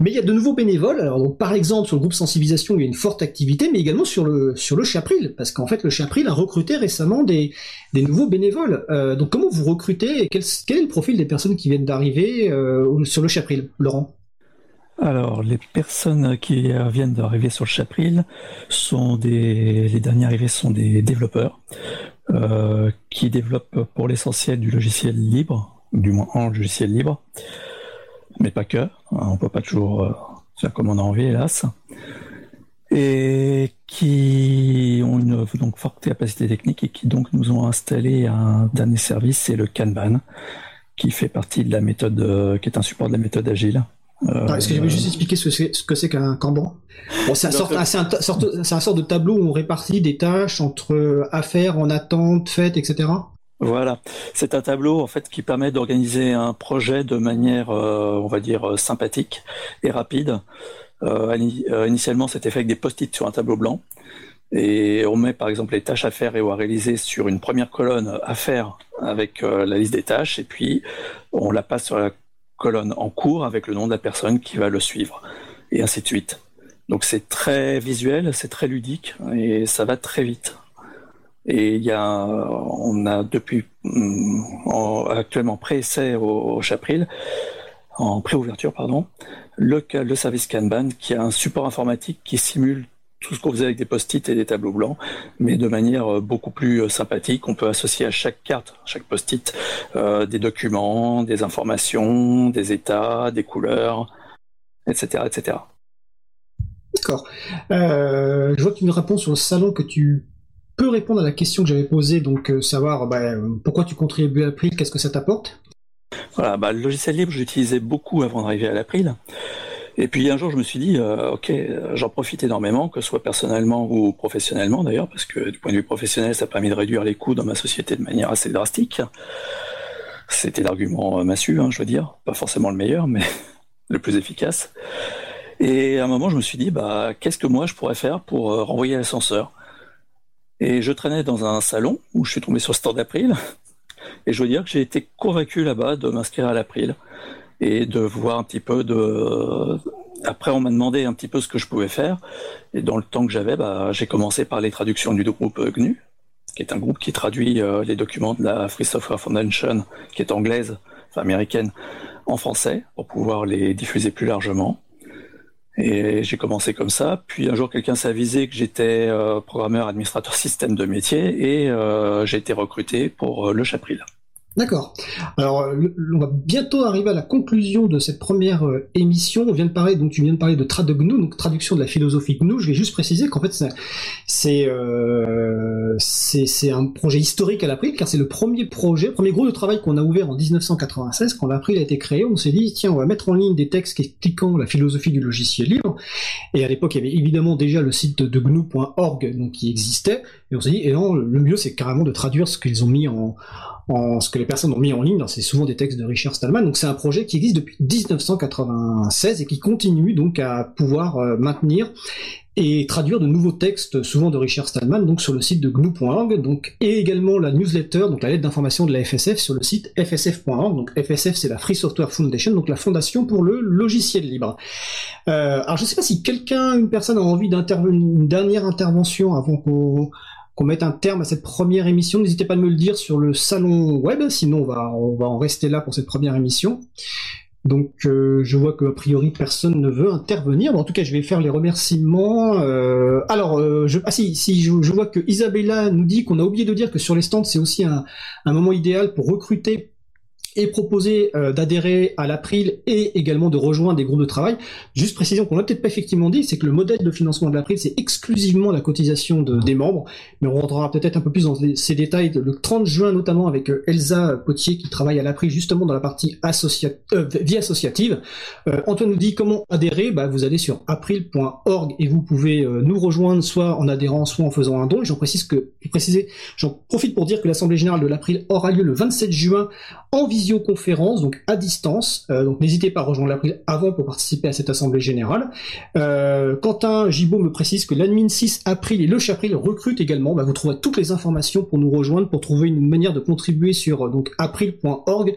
Mais il y a de nouveaux bénévoles. Alors, par exemple, sur le groupe sensibilisation, il y a une forte activité, mais également sur le sur le Chapril, parce qu'en fait, le Chapril a recruté récemment des des nouveaux bénévoles. Euh, donc, comment vous recrutez quel, quel, est le profil des personnes qui viennent d'arriver euh, sur le Chapril, Laurent? Alors, les personnes qui viennent d'arriver sur le Chapril sont des, les derniers arrivés sont des développeurs euh, qui développent pour l'essentiel du logiciel libre, du moins en logiciel libre, mais pas que. Hein, on peut pas toujours euh, faire comme on a envie, hélas. Et qui ont une donc forte capacité technique et qui donc nous ont installé un dernier service, c'est le Kanban, qui fait partie de la méthode, euh, qui est un support de la méthode agile. Euh, Est-ce que je vais juste expliquer ce, que c'est qu'un Kanban bon, C'est un, sort, un, sort de tableau où on répartit des tâches entre affaires, en attente, fêtes, etc. Voilà, c'est un tableau en fait qui permet d'organiser un projet de manière, euh, on va dire, sympathique et rapide. Euh, initialement, c'était fait avec des post-it sur un tableau blanc. Et on met par exemple les tâches à faire et à réaliser sur une première colonne à faire avec la liste des tâches, et puis on la passe sur la colonne en cours avec le nom de la personne qui va le suivre, et ainsi de suite. Donc c'est très visuel, c'est très ludique, et ça va très vite. Et il y a, on a depuis mm, actuellement pré-essai au, au Chapril, en pré-ouverture, pardon, le, le service Kanban qui a un support informatique qui simule tout ce qu'on faisait avec des post-it et des tableaux blancs, mais de manière euh, beaucoup plus euh, sympathique. On peut associer à chaque carte, chaque post-it, euh, des documents, des informations, des états, des couleurs, etc. etc. D'accord. je vois que tu me réponds sur le salon que tu peux répondre à la question que j'avais posée, donc savoir bah, pourquoi tu contribues à l'April, qu'est-ce que ça t'apporte? Voilà, bah, le logiciel libre, j'utilisais beaucoup avant d'arriver à l'April. Et puis un jour, je me suis dit, euh, ok, euh, j'en profite énormément, que ce soit personnellement ou professionnellement d'ailleurs, parce que du point de vue professionnel, ça a permis de réduire les coûts dans ma société de manière assez drastique. C'était l'argument euh, massu, hein, je veux dire, pas forcément le meilleur, mais [laughs] le plus efficace. Et à un moment, je me suis dit, bah, qu'est-ce que moi je pourrais faire pour renvoyer l'ascenseur? Et je traînais dans un salon où je suis tombé sur Store d'April, et je veux dire que j'ai été convaincu là-bas de m'inscrire à l'April et de voir un petit peu de. Après, on m'a demandé un petit peu ce que je pouvais faire, et dans le temps que j'avais, bah, j'ai commencé par les traductions du groupe GNU, qui est un groupe qui traduit euh, les documents de la Free Software Foundation, qui est anglaise, enfin américaine, en français, pour pouvoir les diffuser plus largement. Et j'ai commencé comme ça. Puis un jour, quelqu'un s'est avisé que j'étais euh, programmeur administrateur système de métier et euh, j'ai été recruté pour le Chapril. D'accord. Alors, on va bientôt arriver à la conclusion de cette première euh, émission. On vient de parler, donc tu viens de parler de Trad GNU, donc traduction de la philosophie GNU. Je vais juste préciser qu'en fait, c'est euh, un projet historique à l'April, car c'est le premier projet, premier groupe de travail qu'on a ouvert en 1996, quand l'April a été créé. On s'est dit, tiens, on va mettre en ligne des textes expliquant la philosophie du logiciel libre. Et à l'époque, il y avait évidemment déjà le site de GNU.org, donc qui existait. Et on s'est dit, et non, le mieux, c'est carrément de traduire ce qu'ils ont mis en ce que les personnes ont mis en ligne, c'est souvent des textes de Richard Stallman, donc c'est un projet qui existe depuis 1996 et qui continue donc à pouvoir euh, maintenir et traduire de nouveaux textes, souvent de Richard Stallman, donc sur le site de GNU.org, donc et également la newsletter, donc la lettre d'information de la FSF sur le site fsf.org. Donc FSF, c'est la Free Software Foundation, donc la fondation pour le logiciel libre. Euh, alors je ne sais pas si quelqu'un, une personne a envie d'intervenir, une dernière intervention avant qu'on qu'on mette un terme à cette première émission. N'hésitez pas à me le dire sur le salon web, sinon on va, on va en rester là pour cette première émission. Donc euh, je vois que a priori personne ne veut intervenir. en tout cas, je vais faire les remerciements. Euh, alors, euh, je, ah si, si je, vois que Isabella nous dit qu'on a oublié de dire que sur les stands, c'est aussi un, un moment idéal pour recruter et proposer euh, d'adhérer à l'April et également de rejoindre des groupes de travail. Juste précision qu'on n'a peut-être pas effectivement dit, c'est que le modèle de financement de l'April, c'est exclusivement la cotisation de, des membres, mais on rentrera peut-être un peu plus dans ces détails le 30 juin notamment avec euh, Elsa Potier qui travaille à l'April justement dans la partie euh, vie associative. Antoine nous dit comment adhérer, bah, vous allez sur april.org et vous pouvez nous rejoindre soit en adhérant, soit en faisant un don. J'en précise que, j'en profite pour dire que l'Assemblée Générale de l'April aura lieu le 27 juin en visio visioconférence, donc à distance. Euh, donc n'hésitez pas à rejoindre l'April avant pour participer à cette assemblée générale. Euh, Quentin Gibaud me précise que l'admin 6 April et le Chapril recrutent également. Bah, vous trouverez toutes les informations pour nous rejoindre, pour trouver une manière de contribuer sur donc april.org.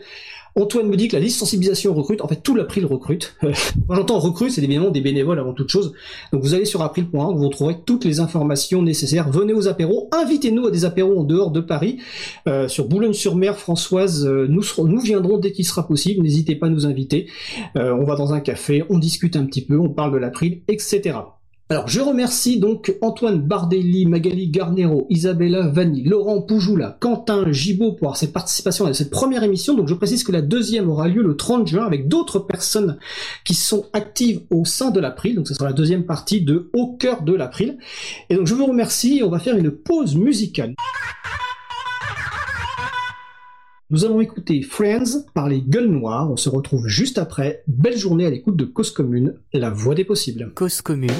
Antoine me dit que la liste sensibilisation recrute. En fait, tout l'April recrute. Quand j'entends recrute, c'est évidemment des bénévoles avant toute chose. Donc vous allez sur april.org, vous trouverez toutes les informations nécessaires. Venez aux apéros, invitez-nous à des apéros en dehors de Paris, euh, sur Boulogne-sur-Mer, Françoise. euh, nous, nous viendrons dès qu'il sera possible. N'hésitez pas à nous inviter. Euh, on va dans un café, on discute un petit peu, on parle de l'April, etc. Alors, je remercie donc Antoine Bardelli, Magali Garnero, Isabella Vanni, Laurent Poujoula, Quentin Gibaud pour cette participation à cette première émission. Donc, je précise que la deuxième aura lieu le 30 juin avec d'autres personnes qui sont actives au sein de l'April. Donc, ce sera la deuxième partie de Au cœur de l'April. Et donc, je vous remercie. On va faire une pause musicale. Nous allons écouter Friends par les Gueules Noires. On se retrouve juste après. Belle journée à l'écoute de Cause Commune, la voix des possibles. Cause commune,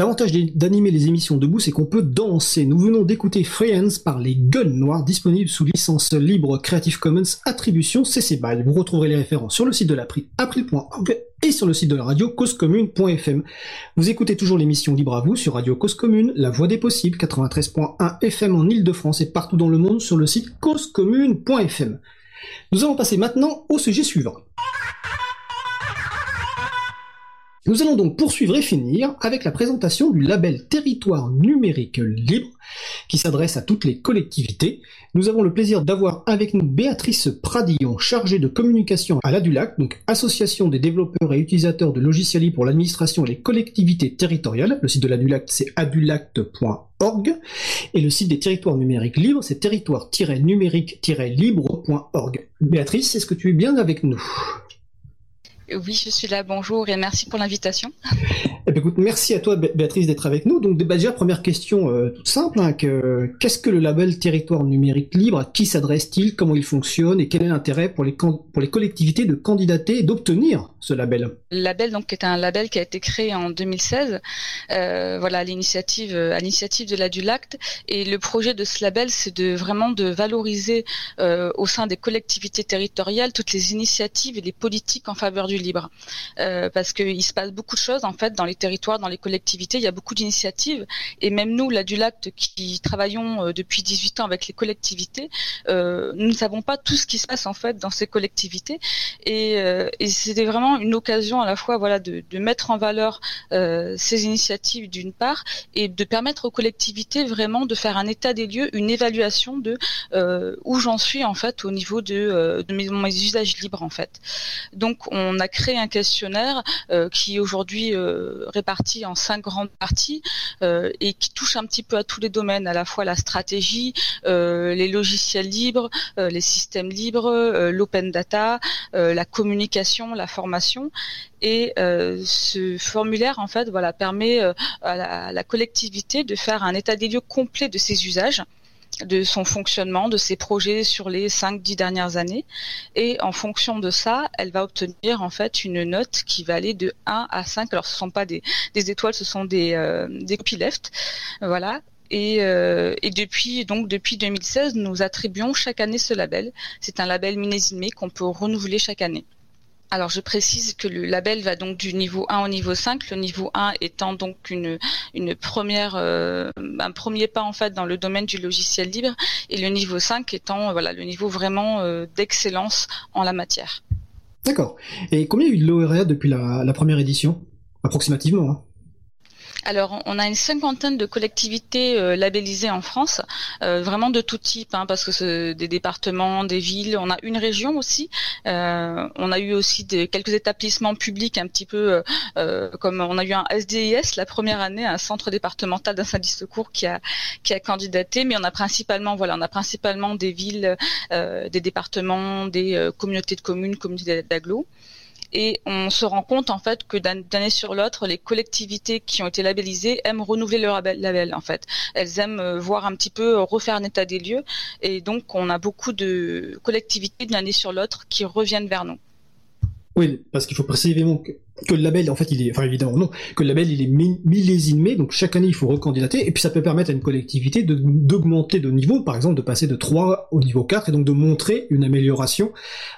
L'avantage d'animer les émissions debout, c'est qu'on peut danser. Nous venons d'écouter Free Hands par les Gueules Noires, disponible sous licence libre Creative Commons Attribution CC BY. Vous retrouverez les références sur le site de l'April, april.org et sur le site de la radio causecommune.fm. Vous écoutez toujours l'émission Libre à vous sur Radio Cause Commune, la voix des possibles, 93.1 FM en Ile-de-France et partout dans le monde sur le site causecommune.fm. Nous allons passer maintenant au sujet suivant. Nous allons donc poursuivre et finir avec la présentation du label Territoire numérique libre qui s'adresse à toutes les collectivités. Nous avons le plaisir d'avoir avec nous Béatrice Pradillon, chargée de communication à l'ADULAC, donc Association des développeurs et utilisateurs de logiciels libres pour l'administration et les collectivités territoriales. Le site de l'ADULAC c'est adulact.org et le site des territoires numériques libres c'est territoire-numérique-libre.org. Béatrice, est-ce que tu es bien avec nous? Oui, je suis là, bonjour et merci pour l'invitation. Eh bien, écoute, merci à toi, Bé- Béatrice, d'être avec nous. Donc, bah, déjà, première question euh, toute simple. hein, que- Qu'est-ce que le label Territoire numérique libre À qui s'adresse-t-il Comment il fonctionne Et quel est l'intérêt pour les, can- pour les collectivités de candidater et d'obtenir ce label? Le label donc est un label qui a été créé en 2016, euh, voilà à l'initiative l'initiative de la Dulacte et le projet de ce label c'est de vraiment de valoriser euh, au sein des collectivités territoriales toutes les initiatives et les politiques en faveur du libre. Euh, parce qu'il se passe beaucoup de choses en fait dans les territoires, dans les collectivités, il y a beaucoup d'initiatives. Et même nous la Dulacte qui travaillons euh, depuis 18 ans avec les collectivités, euh, nous ne savons pas tout ce qui se passe en fait dans ces collectivités. Et, euh, c'était vraiment une occasion à la fois voilà de, mettre en valeur ces initiatives d'une part et de permettre aux collectivités vraiment de faire un état des lieux, une évaluation de où j'en suis en fait au niveau de, de mes, mes usages libres en fait. Donc on a créé un questionnaire euh, qui est aujourd'hui euh, réparti en cinq grandes parties euh, et qui touche un petit peu à tous les domaines, à la fois la stratégie, les logiciels libres, les systèmes libres, l'open data, la communication, la formation. Et euh, ce formulaire, en fait, voilà, permet euh, à, la, à la collectivité de faire un état des lieux complet de ses usages de son fonctionnement, de ses projets sur les 5-10 dernières années. Et en fonction de ça, elle va obtenir en fait une note qui va aller de 1 à 5. Alors ce ne sont pas des, étoiles, ce sont des, euh, des. Voilà. Et, euh, et depuis donc depuis 2016, nous attribuons chaque année ce label. C'est un label minésimé qu'on peut renouveler chaque année. Alors je précise que le label va donc du niveau 1 au niveau 5, le niveau 1 étant donc une, une première, euh, un premier pas en fait dans le domaine du logiciel libre et le niveau 5 étant euh, voilà, le niveau vraiment euh, d'excellence en la matière. D'accord. Et combien il y a eu de lauréats depuis la, la première édition Approximativement. Hein? Alors, on a une cinquantaine de collectivités euh, labellisées en France, euh, vraiment de tout type, hein, parce que c'est des départements, des villes. On a une région aussi. Euh, on a eu aussi des, quelques établissements publics, un petit peu comme on a eu un SDIS la première année, un centre départemental d'incendie secours qui a qui a candidaté. Mais on a principalement, voilà, on a principalement des villes, des départements, des communautés de communes, communautés d'agglos. Et on se rend compte en fait que d'année sur l'autre, les collectivités qui ont été labellisées aiment renouveler leur label, en fait. Elles aiment euh, voir un petit peu refaire un état des lieux. Et donc on a beaucoup de collectivités d'une année sur l'autre qui reviennent vers nous. Oui, parce qu'il faut que, que, le label, en fait, il est, enfin évidemment non, que le label il est millésimé, donc chaque année il faut recandidater, et puis ça peut permettre à une collectivité d'augmenter de, niveau, par exemple de passer de 3 au niveau 4, et donc de montrer une amélioration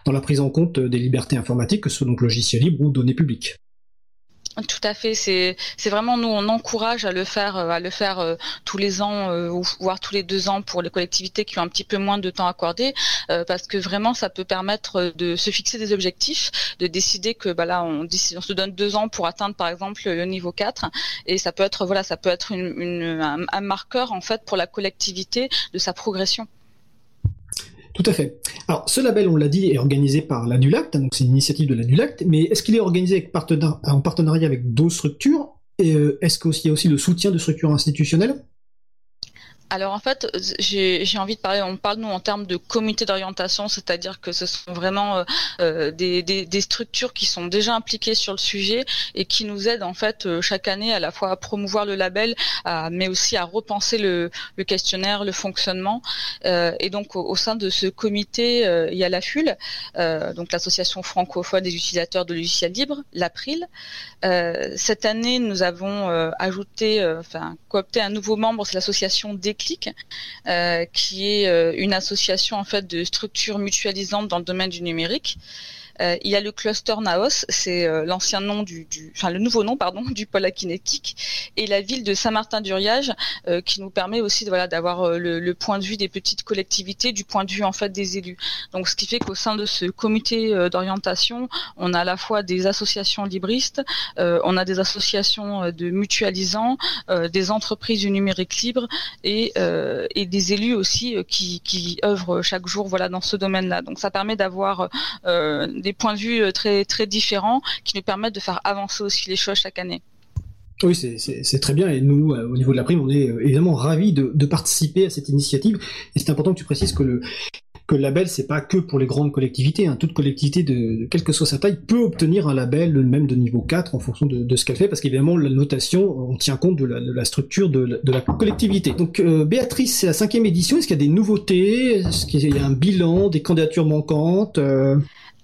dans la prise en compte des libertés informatiques, que ce soit donc logiciel libre ou données publiques. Tout à fait, c'est c'est vraiment nous on encourage à le faire à le faire euh, tous les ans euh, ou voire tous les deux ans pour les collectivités qui ont un petit peu moins de temps accordé euh, parce que vraiment ça peut permettre de se fixer des objectifs, de décider que bah là on, on se donne deux ans pour atteindre par exemple le niveau 4 et ça peut être voilà ça peut être une, une, un, un marqueur en fait pour la collectivité de sa progression. Tout à fait. Alors, ce label, on l'a dit, est organisé par l'Adulact, donc c'est une initiative de l'Adulact, mais est-ce qu'il est organisé en partenariat avec d'autres structures? Et euh, est-ce qu'il y a aussi le soutien de structures institutionnelles? Alors en fait, j'ai envie de parler, on parle nous en termes de comité d'orientation, c'est-à-dire que ce sont vraiment euh, euh, des, des, des, structures qui sont déjà impliquées sur le sujet et qui nous aident en fait euh, chaque année à la fois à promouvoir le label, mais aussi à repenser le, questionnaire, le fonctionnement. Et donc au, sein de ce comité, il y a la FUL, donc l'association francophone des utilisateurs de logiciels libres, l'April. cette année, nous avons ajouté, enfin coopté un nouveau membre, c'est l'association DEC euh, qui est euh, une association en fait de structures mutualisantes dans le domaine du numérique. Euh, il y a le cluster Naos, c'est euh, l'ancien nom du, du, enfin le nouveau nom pardon [laughs] du pôle akinétique, et la ville de Saint-Martin-d'Uriage euh, qui nous permet aussi de, voilà d'avoir le, le, point de vue des petites collectivités, du point de vue en fait des élus. Donc ce qui fait qu'au sein de ce comité d'orientation, on a à la fois des associations libristes, on a des associations de mutualisants, des entreprises du numérique libre et, et des élus aussi qui, qui œuvrent chaque jour voilà dans ce domaine-là. Donc ça permet d'avoir des points de vue euh, très, très différents qui nous permettent de faire avancer aussi les choses chaque année. Oui, c'est très bien. Et nous, euh, au niveau de la prime, on est euh, évidemment ravis de, de participer à cette initiative. Et c'est important que tu précises que le, que le label, c'est pas que pour les grandes collectivités. Hein. Toute collectivité, de, quelle que soit sa taille, peut obtenir un label même de niveau 4 en fonction de, de ce qu'elle fait, parce qu'évidemment, la notation, on tient compte de la, de structure de, la, collectivité. Donc, Béatrice, c'est la cinquième édition. Est-ce qu'il y a des nouveautés? Est-ce qu'il y a un bilan, des candidatures manquantes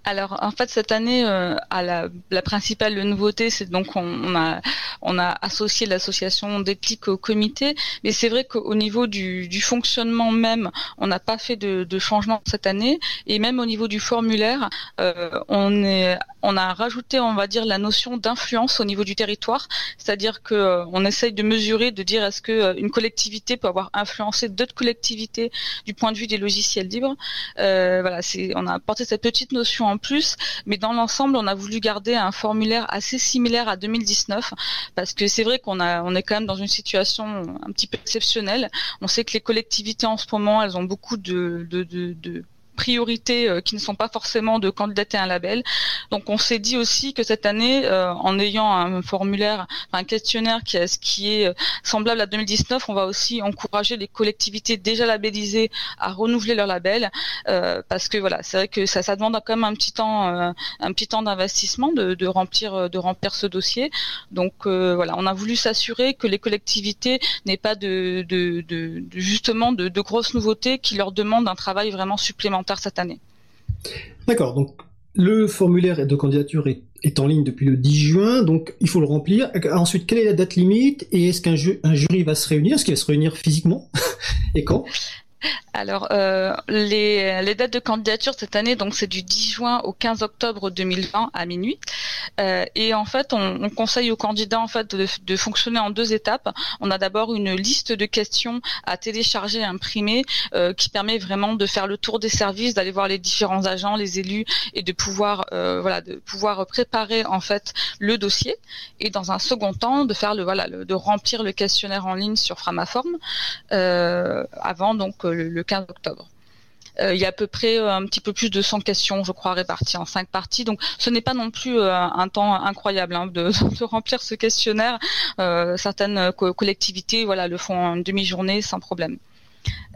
alors en fait cette année, euh, à la, la, principale nouveauté, c'est donc on, on, a on a associé l'association Déclic au comité, mais c'est vrai qu'au niveau du, du, fonctionnement même, on n'a pas fait de, de, changement cette année, et même au niveau du formulaire, euh, on est on a rajouté, on va dire, la notion d'influence au niveau du territoire, c'est-à-dire que euh, on essaye de mesurer, de dire est-ce que euh, une collectivité peut avoir influencé d'autres collectivités du point de vue des logiciels libres. Euh, voilà, c'est on a apporté cette petite notion plus, mais dans l'ensemble, on a voulu garder un formulaire assez similaire à 2019 parce que c'est vrai qu'on est quand même dans une situation un petit peu exceptionnelle. On sait que les collectivités en ce moment, elles ont beaucoup de priorités euh, qui ne sont pas forcément de candidater à un label. Donc on s'est dit aussi que cette année, euh, en ayant un formulaire, un questionnaire qui, est, qui est euh, semblable à 2019, on va aussi encourager les collectivités déjà labellisées à renouveler leur label, parce que voilà, c'est vrai que ça, ça demande quand même un petit temps, un petit temps d'investissement de, de, remplir, de remplir ce dossier. Donc voilà, on a voulu s'assurer que les collectivités n'aient pas de, de, de, justement de, de grosses nouveautés qui leur demandent un travail vraiment supplémentaire cette année. D'accord, donc le formulaire de candidature est, en ligne depuis le 10 juin, donc il faut le remplir. Ensuite, quelle est la date limite et est-ce qu'un ju un jury va se réunir? Est-ce qu'il va se réunir physiquement? [laughs] Et quand? Alors, euh, les, dates de candidature cette année, donc c'est du 10 juin au 15 octobre 2020 à minuit. Euh, et en fait, on, on, conseille aux candidats en fait de, fonctionner en deux étapes. On a d'abord une liste de questions à télécharger, à imprimer, euh, qui permet vraiment de faire le tour des services, d'aller voir les différents agents, les élus, et de pouvoir, voilà, de pouvoir préparer en fait le dossier. Et dans un second temps, de faire le voilà, de remplir le questionnaire en ligne sur Framaform avant donc le, le 15 octobre. Euh, il y a à peu près euh, un petit peu plus de 100 questions, je crois, réparties en cinq parties. Donc, ce n'est pas non plus euh, un temps incroyable hein, de, [laughs] remplir ce questionnaire. certaines collectivités, voilà, le font en demi-journée sans problème.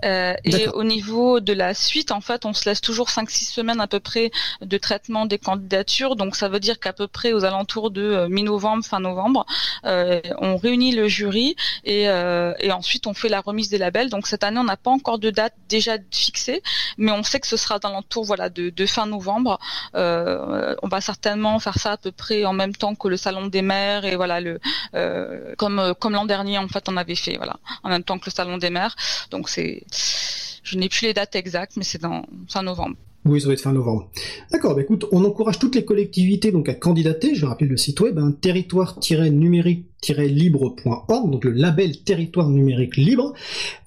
Euh, et au niveau de la suite, en fait, on se laisse toujours 5-6 semaines à peu près de traitement des candidatures. Donc ça veut dire qu'à peu près aux alentours de euh, mi-novembre, fin novembre, euh, on réunit le jury et, euh, et, ensuite on fait la remise des labels. Donc cette année, on n'a pas encore de date déjà fixée, mais on sait que ce sera dans l'entour voilà, de, de, fin novembre. Euh, on va certainement faire ça à peu près en même temps que le salon des maires et voilà le comme comme l'an dernier en fait on avait fait voilà en même temps que le salon des maires. Donc c'est je n'ai plus les dates exactes, mais c'est fin novembre. Oui, ça va être fin novembre. D'accord, bah écoute, on encourage toutes les collectivités donc à candidater, je rappelle le site web, hein, territoire-numérique-libre.org, donc le label territoire numérique libre.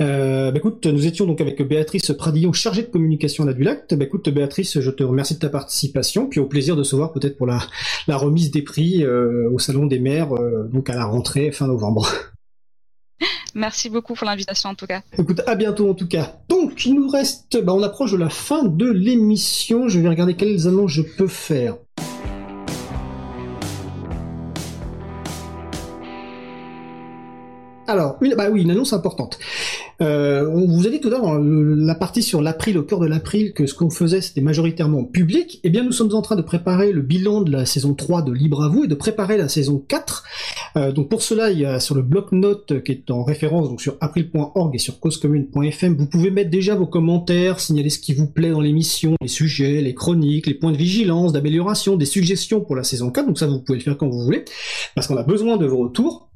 Euh, bah écoute, nous étions donc avec Béatrice Pradillon, chargée de communication à la Dulac. Bah écoute, Béatrice, je te remercie de ta participation, puis au plaisir de se voir peut-être pour la, la remise des prix euh, au Salon des maires, euh, donc à la rentrée fin novembre. [laughs] Merci beaucoup pour l'invitation en tout cas. Écoute, à bientôt en tout cas. Donc, il nous reste, bah, on approche de la fin de l'émission. Je vais regarder quelles annonces je peux faire. Alors, une, bah oui, une annonce importante. Euh, on vous a dit tout à l'heure le- la partie sur l'April, au cœur de l'April, que ce qu'on faisait c'était majoritairement public. Eh bien, nous sommes en train de préparer le bilan de la saison 3 de Libre à vous et de préparer la saison 4. Euh, donc pour cela, il y a sur le bloc-notes qui est en référence donc sur april.org et sur causecommune.fm, vous pouvez mettre déjà vos commentaires, signaler ce qui vous plaît dans l'émission, les sujets, les chroniques, les points de vigilance, d'amélioration, des suggestions pour la saison 4. Donc ça, vous pouvez le faire quand vous voulez, parce qu'on a besoin de vos retours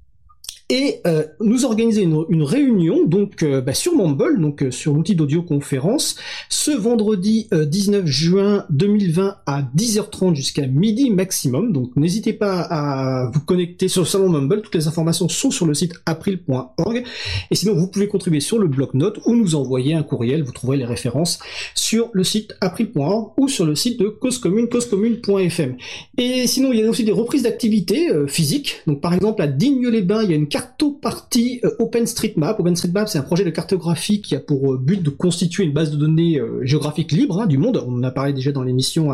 et euh, nous organiser une, une réunion donc euh, bah, sur Mumble, donc euh, sur l'outil d'audioconférence, ce vendredi euh, 19 juin 2020 à 10h30 jusqu'à midi maximum. Donc n'hésitez pas à vous connecter sur le salon Mumble. Toutes les informations sont sur le site april.org. Et sinon, vous pouvez contribuer sur le bloc-notes ou nous envoyer un courriel. Vous trouverez les références sur le site april.org ou sur le site de Cause Commune, causecommune.fm. Et sinon, il y a aussi des reprises d'activités euh, physiques. Donc, par exemple, à Digne-les-Bains, il y a une cartopartie euh, OpenStreetMap. OpenStreetMap, c'est un projet de cartographie qui a pour euh, but de constituer une base de données euh, géographique libre hein, du monde. On en a parlé déjà dans l'émission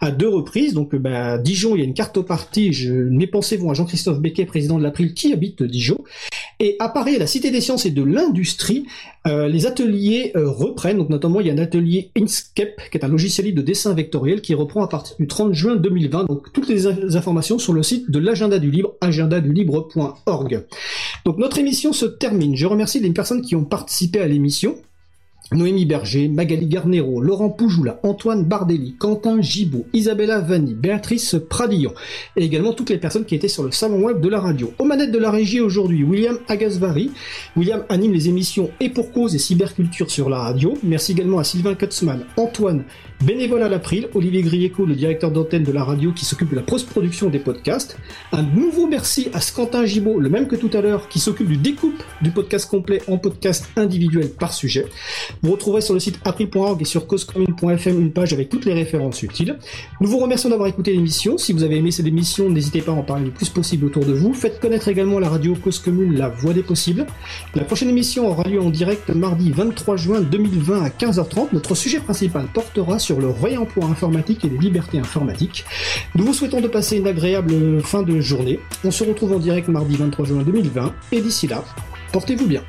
à, deux reprises. Donc, à Dijon, il y a une cartopartie. Je, mes pensées vont à Jean-Christophe Becquet, président de l'April, qui habite Dijon. Et à Paris, à la Cité des Sciences et de l'Industrie, les ateliers reprennent. Donc, notamment, il y a un atelier Inkscape, qui est un logiciel de dessin vectoriel, qui reprend à partir du 30 juin 2020. Donc, toutes les in- informations sur le site de l'agenda du libre, agendadulibre.org. Donc, notre émission se termine. Je remercie les personnes qui ont participé à l'émission. Noémie Berger, Magali Garnero, Laurent Poujoula, Antoine Bardelli, Quentin Gibaud, Isabella Vanni, Béatrice Pradillon, et également toutes les personnes qui étaient sur le salon web de la radio. Aux manettes de la régie aujourd'hui, William Agasvari. William anime les émissions Et pour cause et cyberculture sur la radio. Merci également à Sylvain Kutzmann, Antoine, bénévole à l'April, Olivier Grieco, le directeur d'antenne de la radio qui s'occupe de la post-production des podcasts. Un nouveau merci à Quentin Gibaud, le même que tout à l'heure, qui s'occupe du découpe du podcast complet en podcast individuel par sujet. Vous retrouverez sur le site april.org et sur causecommune.fm une page avec toutes les références utiles. Nous vous remercions d'avoir écouté l'émission. Si vous avez aimé cette émission, n'hésitez pas à en parler le plus possible autour de vous. Faites connaître également la radio Cause Commune, la voix des possibles. La prochaine émission aura lieu en direct mardi 23 juin 2020 à 15h30. Notre sujet principal portera sur le réemploi informatique et les libertés informatiques. Nous vous souhaitons de passer une agréable fin de journée. On se retrouve en direct mardi 23 juin 2020 et d'ici là, portez-vous bien.